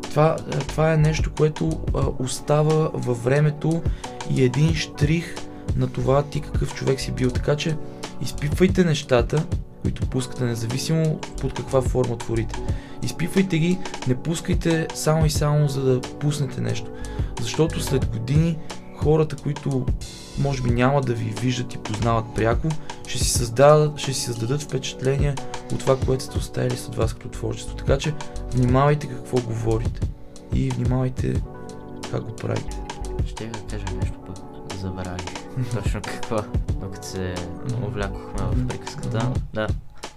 това, това е нещо, което а, остава във времето и е един штрих на това ти какъв човек си бил. Така че изпипвайте нещата, които пускате, независимо под каква форма творите. Изпипвайте ги, не пускайте само и само за да пуснете нещо. Защото след години хората, които може би няма да ви виждат и познават пряко, ще си създадат, ще си създадат впечатление от това, което сте оставили след вас като творчество. Така че внимавайте какво говорите и внимавайте как го правите. Ще да кажа нещо пък за Вараги. Точно какво? Докато се увлякохме в приказката. Да.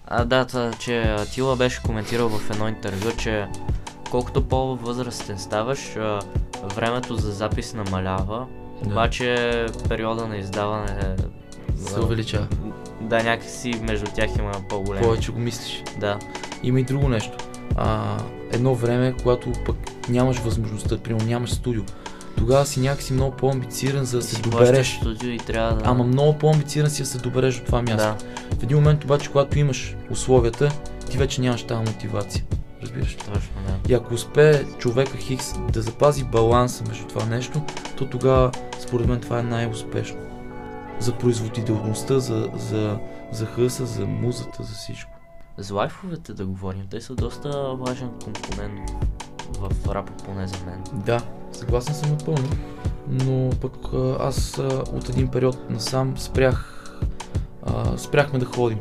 А, да, това, че Атила беше коментирал в едно интервю, че колкото по-възрастен ставаш, времето за запис намалява, Да. обаче периода на издаване Се увеличава. Да, някакси между тях има по-големи. Повече го мислиш. Да. Има и друго нещо. А, едно време, когато пък нямаш възможността, примерно нямаш студио, тогава си някакси много по-амбициран за да се добереш. и трябва да... Ама много по-амбициран си да се добереш до това място. Да, В един момент обаче, когато имаш условията, ти вече нямаш тази мотивация. Разбираш ли? точно, да. И ако успее човека Хикс да запази баланса между това нещо, то тогава, според мен, това е най-успешно. За производителността, за, за, за хъса, за музата, за всичко. За лайфовете да говорим, те са доста важен компонент в рапа, поне за мен. Да, съгласен съм напълно, но пък аз от един период насам спрях, а, спряхме да ходим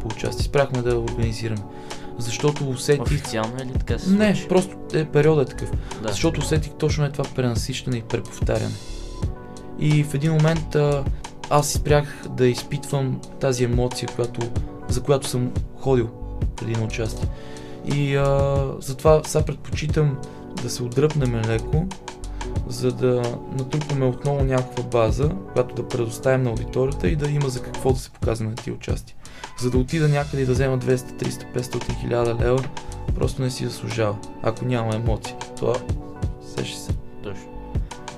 по участие, спряхме да организираме, защото усетих... Официално е ли така се Не, случи? просто е, периодът е такъв. Да. Защото усетих точно е това пренасищане и преповтаряне. И в един момент а, аз спрях да изпитвам тази емоция, която, за която съм ходил преди на участие. И а, затова сега предпочитам да се отдръпнем леко, за да натрупаме отново някаква база, която да предоставим на аудиторията и да има за какво да се показва на тия участия. За да отида някъде и да взема 200, 300, 500 хиляда лева, просто не си заслужава, ако няма емоции. Това сеща се. Точно.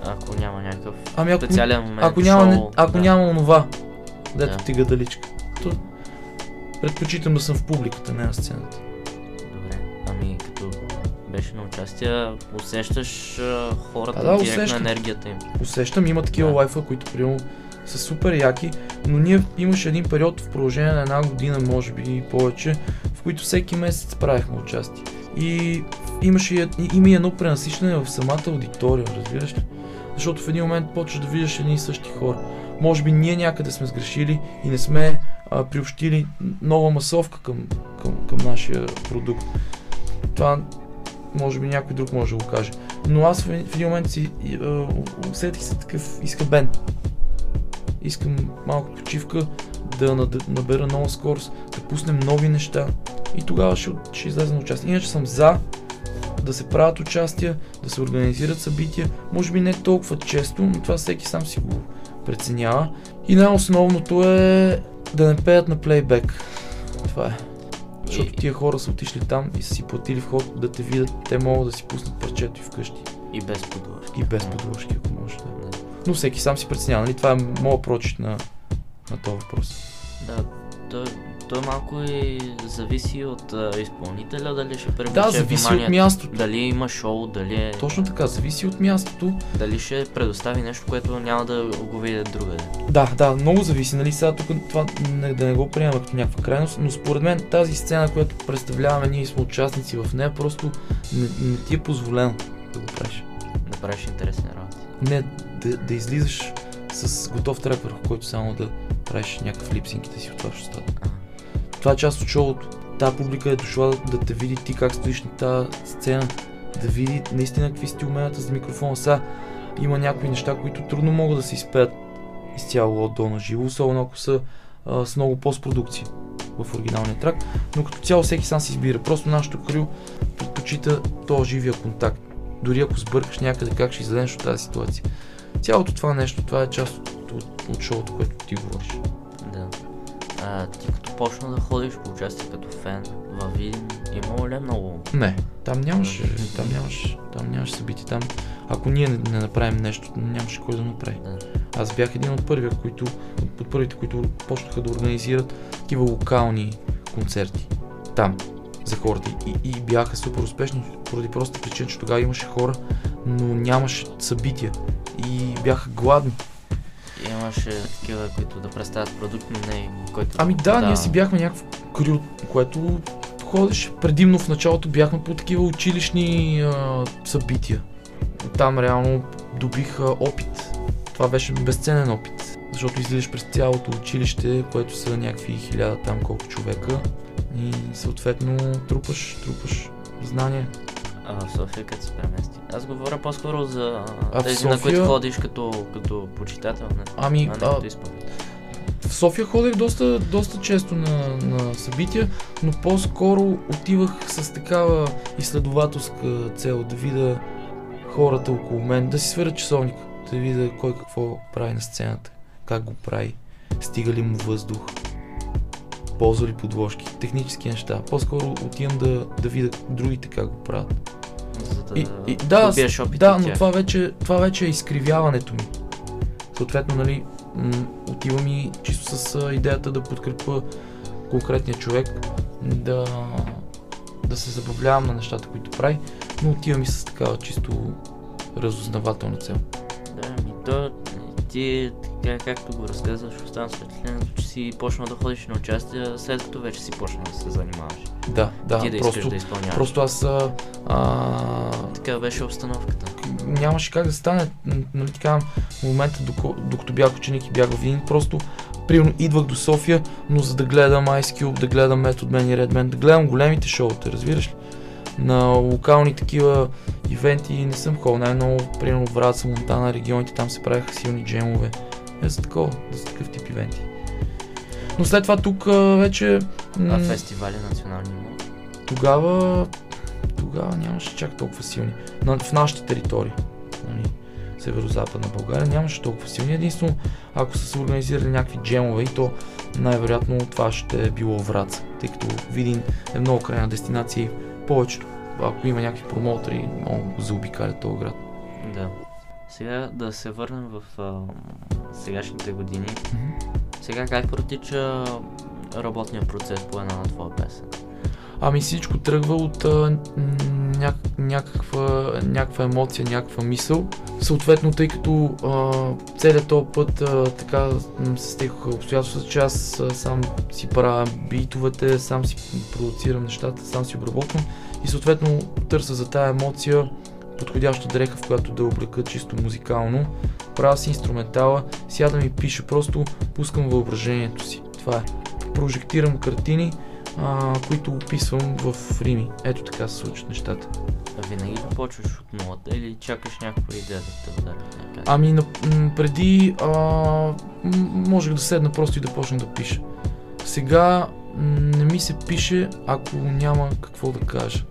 Ако няма някакъв Ами ако, специален момент, ако, няма, не- шоу, ако да. няма онова, дето Да. ти гадаличка, то предпочитам да съм в публиката, не на сцената. Ами като беше на участие, усещаш а, хората, да, усещам. енергията им. Усещам, има такива Да. лайфа, които приема са супер яки, но ние имаше един период в продължение на една година, може би и повече, в които всеки месец правихме участие. И имаше има и едно пренасищане в самата аудитория, разбираш ли? Защото в един момент почваш да виждаш едни и същи хора. Може би ние някъде сме сгрешили и не сме а, приобщили нова масовка към, към, към нашия продукт. Това може би някой друг може да го каже. Но аз в, един момент си усетих се такъв изхабен. Искам малко почивка, да набера нова скорост, да пуснем нови неща и тогава ще, ще излезе на участие. Иначе съм за да се правят участия, да се организират събития, може би не толкова често, но това всеки сам си го преценява. И най-основното е да не пеят на плейбек. Това е. Защото тия хора са отишли там и са си платили вход да те видят, те могат да си пуснат парчето и вкъщи. И без подложки. И без подложки, ако може да. Да. Но всеки сам си преценява, нали? Това е моят прочит на, на този въпрос. Да, той, той малко и зависи от а, изпълнителя, дали ще привлече Да, зависи от вниманието. мястото. Дали има шоу, дали, е, Точно така, зависи от мястото. дали ще предостави нещо, което няма да го видят другаде. Да, да, много зависи, нали? Сега тук това не, да не го приемаме като някаква крайност, но според мен тази сцена, която представляваме, ние сме участници в нея, просто не, не ти е позволено да го правиш. Да правиш интересни работи. Не да, да излизаш с готов трек, върху който само да правиш някакъв липсинг и да си отваряш устата. Това е част от шоуто. Та публика е дошла да те види ти как стоиш на тази сцена, да види наистина какви сте уменията за микрофона. Сега има някои неща, които трудно могат да се изпеят изцяло от до на живо, особено ако са а, с много постпродукция в оригиналния трак, но като цяло всеки сам си избира. Просто нашото крил предпочита този живия контакт. Дори ако сбъркаш някъде как ще излезеш от тази ситуация. Цялото това нещо, това е част от, от, от шоуто, което ти говориш. А, ти като почна да ходиш по участие като фен във Видин, имало ли много? Не, там нямаше, там нямаше, там нямаше събитие. Там, ако ние не, не направим нещо, нямаше кой да направи. Да. Аз бях един от първия, които, от, първите, които почнаха да организират такива локални концерти. Там, за хората. И, и бяха супер успешни, поради проста причина, че тогава имаше хора, но нямаше събития. И бяха гладни. Имаше такива, които да представят продукт, но не който... Ами да, ние си бяхме някакво крю, което ходиш. Предимно в началото бяхме по такива училищни а, събития. Там реално добих а, опит. Това беше безценен опит. Защото излизаш през цялото училище, което са някакви хиляда там колко човека. И съответно трупаш, трупаш знания. А в София като се премести. Аз говоря по-скоро за А тези, на които София- ходиш като, като почитател, не, Ами, а не а, като изпълнител. В София ходех доста, доста често на, на събития, но по-скоро отивах с такава изследователска цел да видя хората около мен, да си свиря часовник, да видя кой какво прави на сцената, как го прави, стига ли му въздух, ползва ли подложки, технически неща. По-скоро отивам да, да видя другите как го правят. За да, И, и, да, да, от но това вече, това вече е изкривяването ми. Съответно, нали, м- отивам и чисто с а, идеята да подкрепя конкретния човек, да, да се забавлявам на нещата, които прави, но отивам и с такава чисто разузнавателна цел. Да, ми то, ти, така както го разказваш, остана с впечатлението, че си почнал да ходиш на участия, след като вече си почнал да се занимаваш. Да, да, ти да просто, да изпълняваш. просто аз а, а, Така беше обстановката. нямаше как да стане. Нали така, в момента, докато бях ученик и бях в просто примерно идвах до София, но за да гледам Ice Cube, да гледам Method Man и Redman, да гледам големите шоута, разбираш ли? На локални такива ивенти не съм ходил. Най-много, примерно Враца, Монтана, регионите, там се правиха силни джемове. Е за такова, за такъв тип ивенти. Но след това тук вече... А фестивали национални има. тогава, тогава нямаше чак толкова силни. На, в нашите територии, нали, северо-западна България, нямаше толкова силни. Единствено, ако са се организирали някакви джемове и то най-вероятно това ще е било Враца, тъй като Видин е много крайна дестинация повечето, ако има някакви промоутери, много заобикалят този град. Да. Сега да се върнем в а, сегашните години. Сега как протича работния процес по една на твоя песен? Ами всичко тръгва от а, ня, някаква, някаква емоция, някаква мисъл. Съответно, тъй като а, целият този път а, така се стекоха обстоятелствата, че аз а, сам си правя битовете, сам си продуцирам нещата, сам си обработвам и съответно търся за тая емоция подходяща дреха, в която да облека чисто музикално. Правя си инструментала, сядам и пиша, просто пускам въображението си. Това е. Прожектирам картини, а, които описвам в Рими. Ето така се случват нещата. Винаги ли почваш от нулата или чакаш някаква идея да те удари? Ами на, преди а, можех да седна просто и да почна да пиша. Сега не ми се пише, ако няма какво да кажа.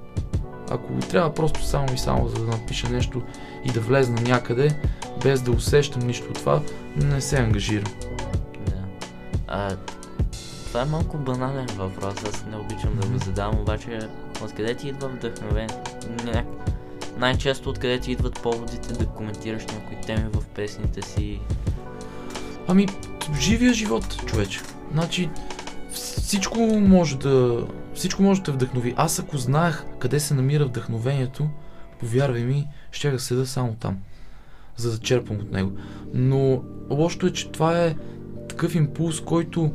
Ако трябва просто само и само за да напиша нещо и да влезна някъде, без да усещам нищо от това, не се ангажирам. Да. А, това е малко банален въпрос, аз не обичам да го задам, обаче откъде ти идва вдъхновение? Ня... Най-често откъде ти идват поводите да коментираш някои теми в песните си? Ами, живия живот, човече. Значи, всичко може да... Всичко може да те вдъхнови. Аз ако знаех къде се намира вдъхновението, повярвай ми, ще да седа само там, за да черпам от него. Но лошото е, че това е такъв импулс, който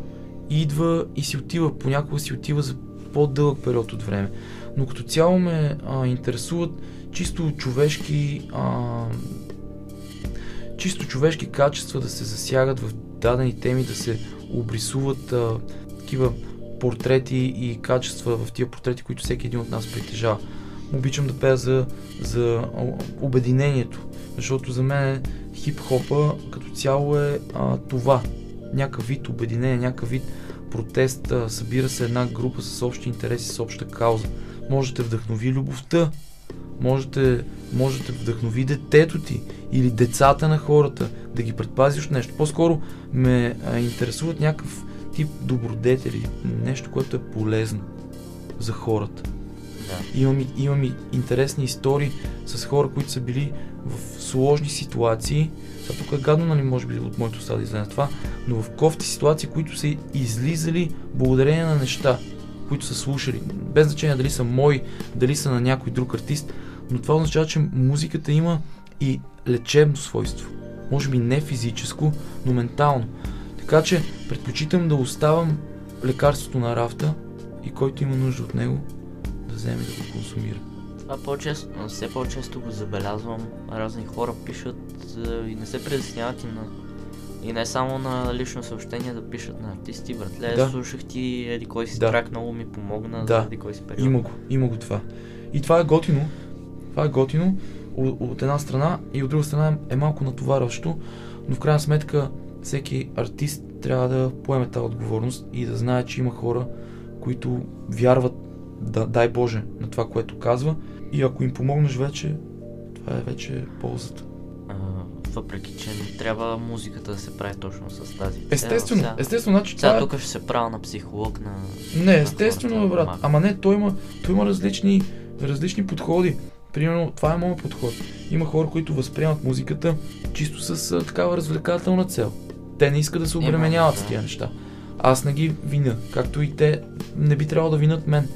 идва и си отива, понякога си отива за по-дълъг период от време. Но като цяло ме а, интересуват чисто човешки а, чисто човешки качества да се засягат в дадени теми, да се обрисуват а, такива портрети и качества в тия портрети, които всеки един от нас притежава. Обичам да пея за, за обединението, защото за мен хип-хопа като цяло е а, това. Някакъв вид обединение, някакъв вид протест, събира се една група с общи интереси, с обща кауза. Може да те вдъхнови любовта, може да, може да те вдъхнови детето ти или децата на хората, да ги предпазиш от нещо. По-скоро ме а, интересуват някакъв тип добродетели, нещо, което е полезно за хората. Да. Имам, имам и интересни истории с хора, които са били в сложни ситуации. Сега тук е гадно, нали, може би от моето да излезе това, но в кофти ситуации, които са излизали благодарение на неща, които са слушали. Без значение дали са мои, дали са на някой друг артист, но това означава, че музиката има и лечебно свойство. Може би не физическо, но ментално. Така че предпочитам да оставам лекарството на рафта и който има нужда от него, да вземе да го консумира. Това по-често, все по-често го забелязвам. Разни хора пишат а, и не се притесняват и на и не само на лично съобщение да пишат на артисти, братле, Да. слушах ти, еди кой си Да. трак, много ми помогна, Да. еди кой си период. Има го, има го това. И това е готино. Това е готино от, от една страна и от друга страна е малко натоварващо, но в крайна сметка всеки артист трябва да поеме тази отговорност и да знае, че има хора, които вярват, да, дай Боже, на това, което казва и ако им помогнеш вече, това е вече ползата. А, въпреки, че не трябва музиката да се прави точно с тази цел. Естествено, Сега- естествено, значи Сега това е... тук ще се правя на психолог на... Не, на естествено, бе, брат. Ама не, той има, той има различни, различни подходи. Примерно, това е моят подход. Има хора, които възприемат музиката чисто с а, такава развлекателна цел. Те не искат да се обременяват с тия неща. Аз не ги виня, както и те не би трябвало да винят мен.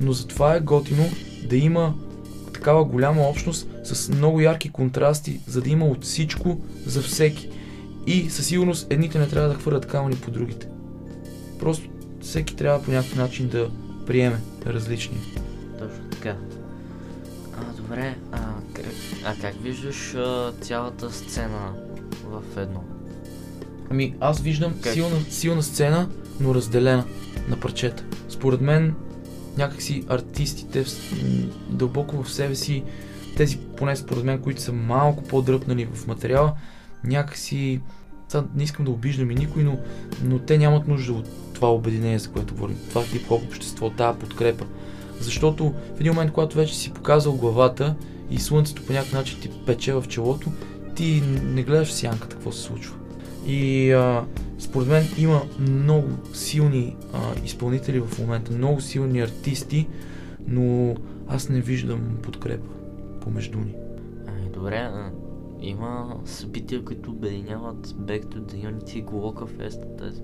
Но затова е готино да има такава голяма общност с много ярки контрасти, за да има от всичко за всеки. И със сигурност едните не трябва да хвърлят камъни по другите. Просто всеки трябва по някакъв начин да приеме различни. Точно така. А, добре, а как, а как виждаш а, цялата сцена в едно? Ами аз виждам Как? силна, силна сцена, но разделена на парчета. Според мен някакси артистите дълбоко в себе си, тези поне според мен, които са малко по-дръпнали в материала, някакси, не искам да обиждам и никой, но, но те нямат нужда от това обединение, за което говорим. Това хип-хоп общество, тази подкрепа. Защото в един момент, когато вече си показал главата и слънцето по някакъв начин ти пече в челото, ти не гледаш сянката какво се случва. И а, според мен има много силни а, изпълнители в момента, много силни артисти, но аз не виждам подкрепа помежду ни. Ами добре, има събития, които обединяват Back to the Unity Gloca Fest тази,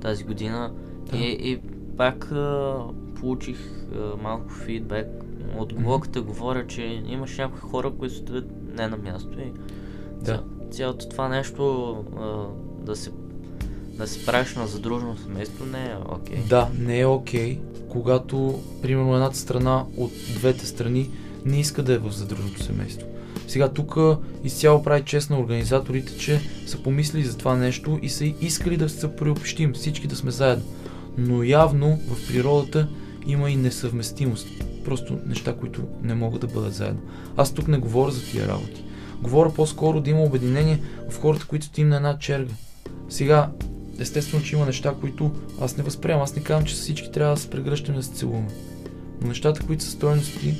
тази година Да. и, и пак а, получих а, малко фидбек от. Глоката, говоря, че имаш някои хора, които стоят не на място и Да. ця- цялото това нещо а, да се да се правиш на задружно семейство не е окей. Да, не е окей, когато, примерно, едната страна от двете страни не иска да е в задружното семейство. Сега тук изцяло прави чест на организаторите, че са помислили за това нещо и са искали да се приобщим, всички да сме заедно. Но явно в природата има и несъвместимост. просто неща, които не могат да бъдат заедно. Аз тук не говоря за тия работи. Говоря по-скоро да има обединение в хората, които стоим на една черга. Сега, естествено, че има неща, които аз не възприемам. Аз не казвам, че всички трябва да се прегръщаме да се целуваме. Но нещата, които са стойности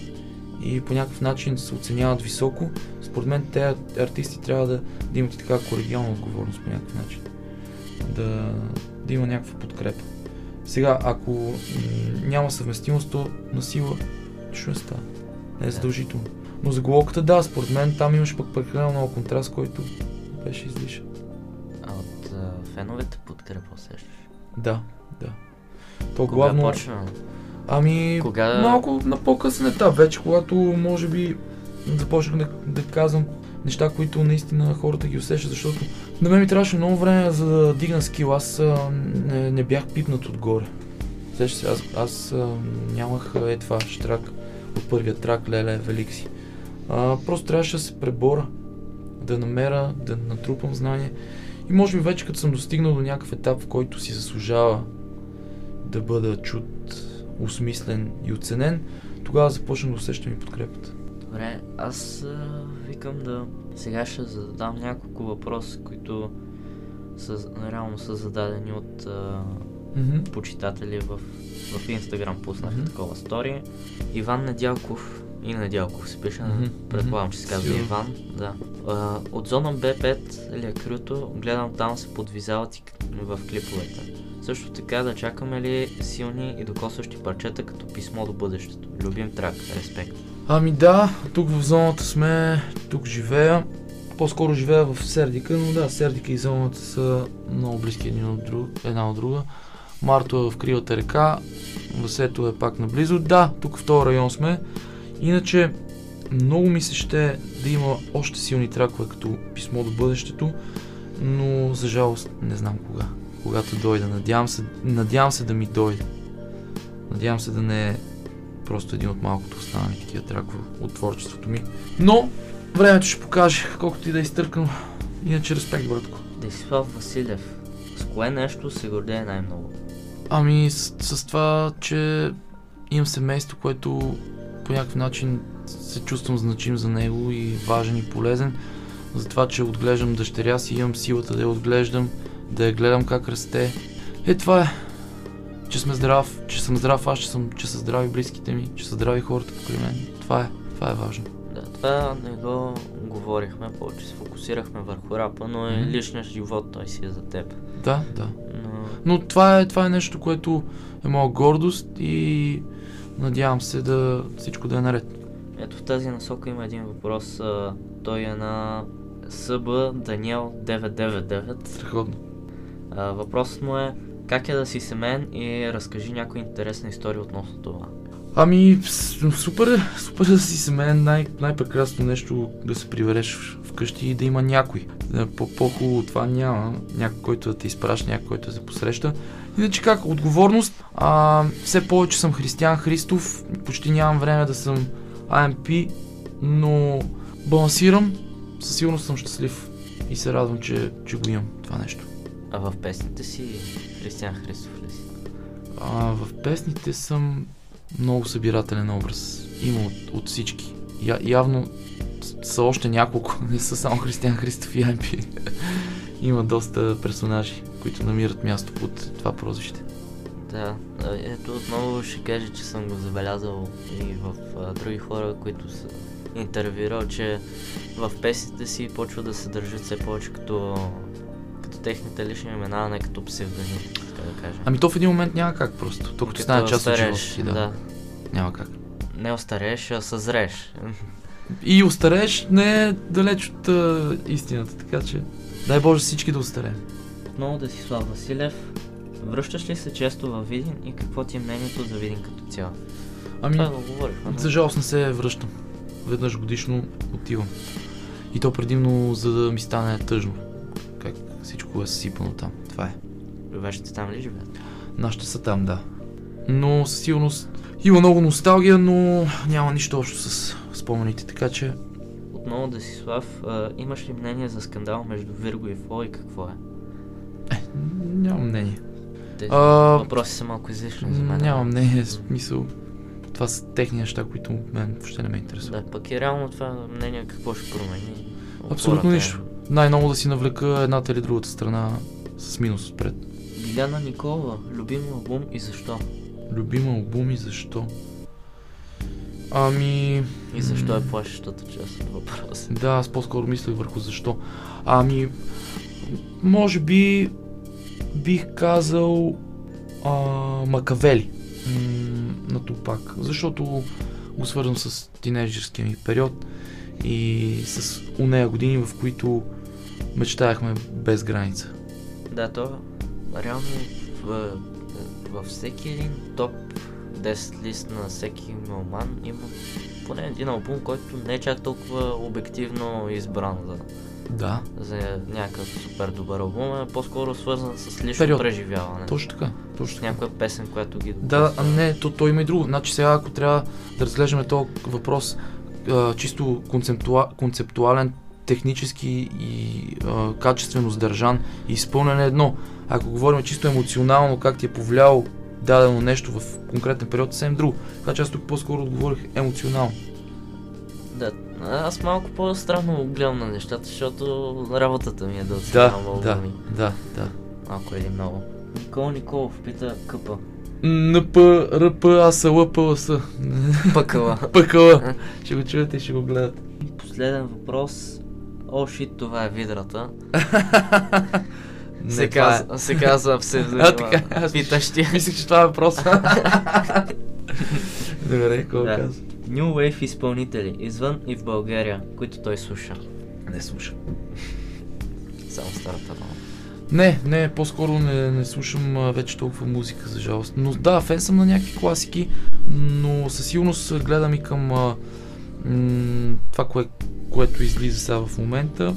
и по някакъв начин се оценяват високо, според мен тези артисти трябва да, да имат така колегиална отговорност по някакъв начин. Да, да има някаква подкрепа. Сега, ако м- няма съвместимост, то на сила ще не става. Не е задължително. Но за глоката, да, според мен там имаш пък прекалено много контраст, който беше излишен. Феновете подкрепа усещаш? Да, да. То Кога главно... почна? Ами, Кога- малко на по-късен етап вече, когато може би започнах да, да казвам неща, които наистина хората ги усещат, защото на мен ми трябваше много време за да дигна скил. Аз а, не, не бях пипнат отгоре. Сещаш се, аз, аз а, нямах е това штрак от първия трак, леле, велик си. А, просто трябваше да се пребора, да намеря, да натрупам знание. И може би вече като съм достигнал до някакъв етап, в който си заслужава да бъда чут, осмислен и оценен, тогава започнах да усещам и подкрепата. Добре, аз а, викам да... Сега ще задам няколко въпроса, които са, реално са зададени от а, Мгм. почитатели в, в Инстаграм пуснаха Мгм. такова стори. Иван Недялков и Недялков се пише, Мгм. предполагам, че се казва Сигурно. Иван. Да. А, от зона Б5 или е крюто, гледам там се подвизават и в клиповете. Също така да чакаме ли силни и докосващи парчета като писмо до бъдещето. Любим трак, респект. Ами да, тук в зоната сме, тук живея. По-скоро живея в Сердика, но да, Сердика и зоната са много близки един от друг, една от друга. Марто е в Кривата река, Васето е пак наблизо. Да, тук в този район сме. Иначе много ми се ще да има още силни тракове като писмо до бъдещето, но за жалост не знам кога. Когато дойде. Надявам се, надявам се да ми дойде. Надявам се да не е просто един от малкото останали такива тракове от творчеството ми. Но времето ще покаже, колкото и да е изтъркано. Иначе респект, братко. Десислав Василев. С кое нещо се гордее най-много? Ами с, с това, че имам семейство, което по някакъв начин се чувствам значим за него и важен и полезен. За това, че отглеждам дъщеря си, имам силата да я отглеждам, да я гледам как расте. Е, това е. Че сме здрав, че съм здрав аз, че, съм, че са здрави близките ми, че са здрави хората покрай мен. Това е. Това е важно. Да, това не го говорихме, повече се фокусирахме върху рапа, но е Мгм. личният живот, той си е за теб. Да, да. Но Но това е, това е нещо, което е моя гордост и надявам се да всичко да е наред. ето в тази насока има един въпрос. Той е на СБ Даниел 999. Страхотно. Въпросът му е как е да си семен и разкажи някоя интересна история относно това. Ами, супер, супер да си семейен, най- най-прекрасно нещо да се прибереш вкъщи и да има някой. Е, По- По-хубаво това няма. Някой, който да те изпраща, някой, който да се посреща. Иначе как, отговорност, а, все повече съм християн Христов, почти нямам време да съм AMP, но балансирам, със сигурност съм щастлив и се радвам, че, че го имам това нещо. А в песните си Християн Христов ли си? А, в песните съм много събирателен образ. Има от, от всички. Я, явно са още няколко, не са само Християн Христов и Ампи. Има доста персонажи, които намират място под това прозвище. Да, ето отново ще кажа, че съм го забелязал и в а, други хора, които са интервюирал, че в песните си почва да се държат все повече като, като техните лични имена, а не като псевдоним, така да кажа. Ами то в един момент няма как просто. То като стане част от живота си, да. да. Няма как. Не остарееш, а съзреш. И остарееш не е далеч от а, истината, така че дай Боже всички да остареем. Отново Десислав Василев, връщаш ли се често във Видин и какво ти е мнението за Видин като цяло? Ами, Това го говорихме. За жалост не се връщам. Веднъж годишно отивам. И то предимно за да ми стане тъжно. Как всичко е съсипано там. Това е. Вашите там ли живеят? Нашите са там, да. Но със сигурност има много носталгия, но няма нищо общо с спомените, така че Отново Десислав, имаш ли мнение за скандал между Вирго и Фло и какво е? Нямам мнение. Тези А, въпроси са малко излишни за мен. Нямам мнение, смисъл. това са техни неща, които мен въобще не ме интересуват. Да, пък и реално това мнение какво ще промени? Абсолютно хората. нищо. Най-много да си навлека едната или другата страна с минус отпред. Биляна Николова, любим албум и защо? Любим албум и защо? Ами... И защо е плашещата част от въпроса? Да, аз по-скоро мислех върху защо. Ами, може би бих казал а, Макавели на Тупак, защото го свързвам с тинейджерския ми период и с унея години, в които мечтаяхме без граница. Да, то реално в, във всеки един топ 10 лист на всеки мелман има поне един албум, който не е чак толкова обективно избран за, Да, за някакъв супер добър албум, а по-скоро свързан с лично Период. преживяване. точно така. Точно така. някоя песен, която ги Да, а не, то, то има и друго. Значи сега, ако трябва да разглеждаме този въпрос а, чисто концептуа, концептуален, технически и а, качествено сдържан и изпълнен е едно. Ако говорим чисто емоционално, как ти е повлияло дадено нещо в конкретен период, съвсем друго. Така че аз тук по-скоро отговорих емоционално. Да, аз малко по-странно гледам на нещата, защото работата ми е да Да, оценявам да, албуми. да, да. Малко или много. Никол Николов пита къпа. НП, РП, АСЛ, ПЛС. Пъкала. ПКЛ. Ще го чуете и ще го гледат. Последен въпрос. О, шит, това е видрата. Не, се, е- казва, се казва все А, така, аз Питащи. Мислех, че това е въпрос. Добре, какво Да. казва? New Wave изпълнители, извън и в България, които той слуша. Не слушам. Само старата нова. Не, не, по-скоро не, не слушам а, вече толкова музика, за жалост. Но да, фен съм на някакви класики, но със сигурност гледам и към а, м- това, кое, което излиза сега в момента.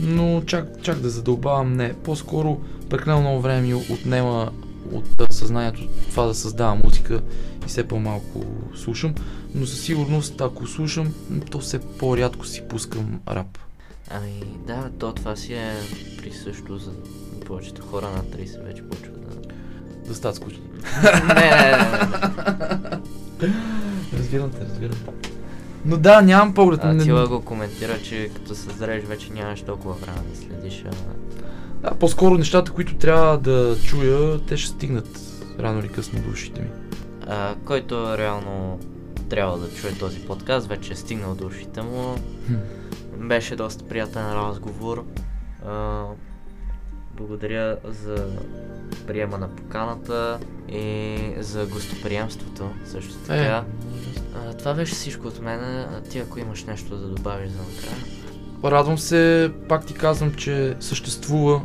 Но чак, чак да задълбавам, не. По-скоро прекалено много време ми отнема от а, съзнанието това да създавам музика и все по-малко слушам. Но със сигурност, ако слушам, то все по-рядко си пускам рап. Ами да, то това си е присъщо за повечето хора на 30 вече почва да... Да стават скучни. не, не, не, не. Разбирам те, разбирам. Но да, нямам поглед. А, не- Тила го коментира, че като се зреш вече нямаш толкова време да следиш. А... Да, по-скоро нещата, които трябва да чуя, те ще стигнат рано или късно до ушите ми. А, който реално трябва да чуе този подкаст, вече е стигнал до ушите му. Беше доста приятен разговор. А, благодаря за приема на поканата и за гостоприемството също Е, така. А, това беше всичко от мен. А ти ако имаш нещо да добавиш за накрая. Радвам се, пак ти казвам, че съществува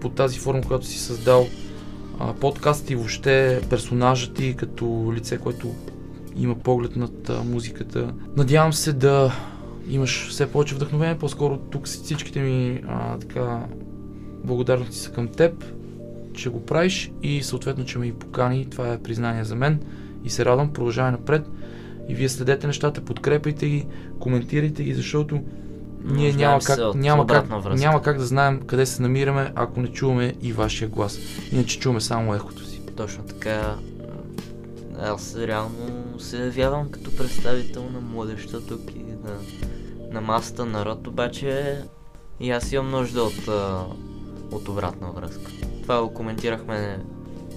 по тази форма, която си създал подкаст и въобще персонажът ти като лице, което има поглед над а, музиката. Надявам се да имаш все повече вдъхновение, по-скоро тук си- всичките ми а, така благодарности са към теб, че го правиш и съответно, че ме и покани. Това е признание за мен и се радвам, продължавай напред. И вие следете нещата, подкрепяйте ги, коментирайте ги, защото ние Нуждаем няма как, от няма, как, връзка. няма как да знаем къде се намираме, ако не чуваме и вашия глас. Иначе чуваме само ехото си. Точно така. Аз реално се явявам като представител на младеща тук и на, на масата народ, обаче и аз имам нужда от, от обратна връзка. Това го коментирахме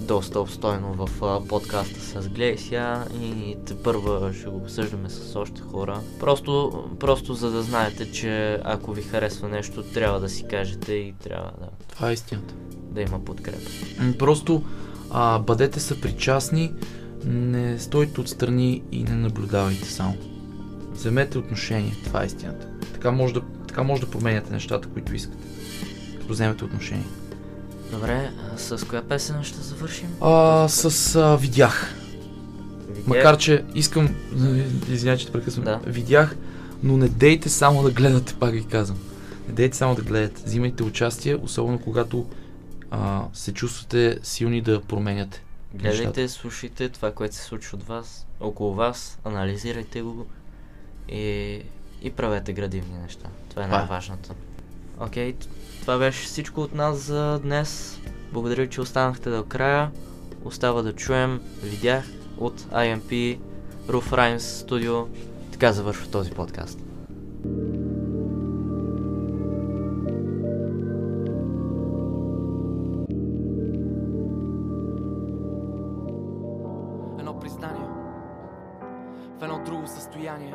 доста обстойно в а, подкаста с Глейсия и те първа ще го обсъждаме с още хора. Просто, просто за да знаете, че ако ви харесва нещо, трябва да си кажете и трябва да, Това е истината. да има подкрепа. Просто а, бъдете съпричастни, не стойте отстрани и не наблюдавайте само. Вземете отношение, това е истината. Така може да, така може да променяте нещата, които искате. Като вземете отношение. Добре, а с коя песен ще завършим? А, с а, видях. Видях. Макар, че искам... Извинявай, че те прекъсвам. Да. Видях, но не дейте само да гледате, пак ви казвам. Не дейте само да гледате. Взимайте участие, особено когато а, се чувствате силни да променяте. Гледайте, слушайте това, което се случва от вас, около вас, анализирайте го и, и правете градивни неща. Това е е. най-важното. Окей, т- това беше всичко от нас за днес. Благодаря, че останахте до края. Остава да чуем, видях от IMP, Roof Rhymes Studio. Така завършва този подкаст. Едно състояние.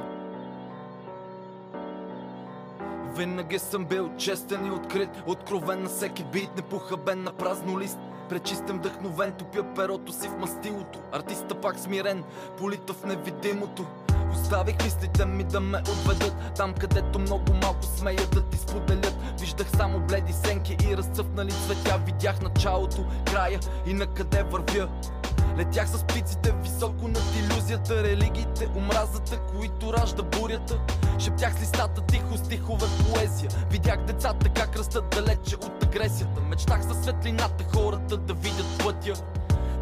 Винаги съм бил честен и открит Откровен на всеки бит, непохабен на празно лист Пречистен вдъхновен, топя перото си в мастилото. Артиста пак смирен, полита в невидимото. Оставих мислите ми да ме отведат. Там където много малко смеят да ти споделят. Виждах само бледи сенки и разцъфнали цветя. Видях началото, края и на къде вървя. Летях с птиците високо над иллюзията. Религиите, омразата, които ражда бурята. Шептях с листата тихо стихове поезия. Видях децата как растат далече от агресията. Мечтах за светлината хората да видят пътя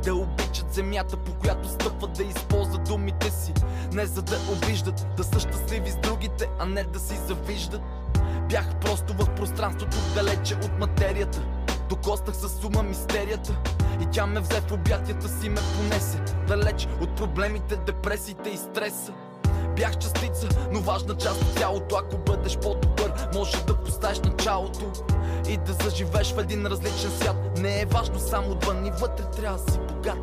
да обичат земята, по която стъпват да използват думите си. Не за да обиждат, да са щастливи с другите, а не да си завиждат. Бях просто в пространството, далече от материята. Докоснах с ума мистерията. И тя ме взе в обятията си ме понесе. Далеч от проблемите, депресиите и стреса Бях частица, но важна част от тялото. Ако бъдеш по-добър, може да поставиш началото. И да заживееш в един различен свят. Не е важно само отвън и вътре трябва да си богат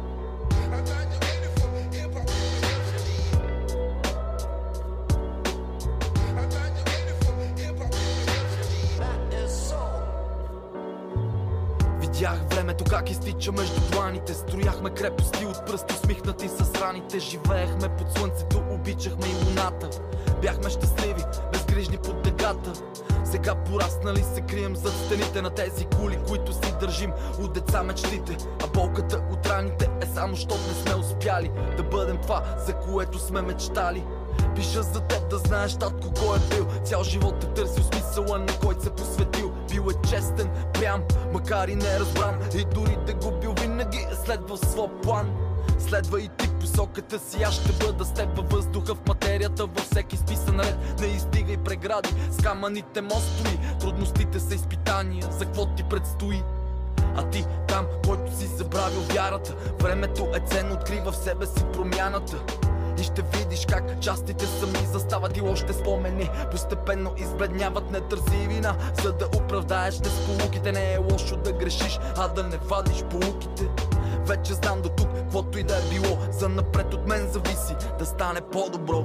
Времето как изтича между дланите. Строяхме крепости от пръсти усмихнати с раните. Живеехме под слънцето, обичахме и луната Бяхме щастливи, безгрижни под дъгата. Сега пораснали се крием зад стените на тези кули, които си държим от деца мечтите. А болката от раните е само, щото не сме успяли Да бъдем това, за което сме мечтали. Пиша за теб да знаеш татко кой е бил. Цял живот е търсил смисъла на който се посветил Бил е честен, прям, макар и не разбран. И дори да го бил винаги е следвал своя план. Следва и ти посоката си, аз ще бъда с теб във въздуха в материята Във всеки списан ред, не издигай прегради С камъните мостови, трудностите са изпитания За какво ти предстои? А ти там, който си забравил вярата. Времето е ценно, открива в себе си промяната и ще видиш как частите сами застават и още спомени Постепенно избледняват, не търси вина За да оправдаеш несполуките Не е лошо да грешиш, а да не вадиш полуките. Вече знам до тук, каквото и да е било. За напред от мен зависи да стане по-добро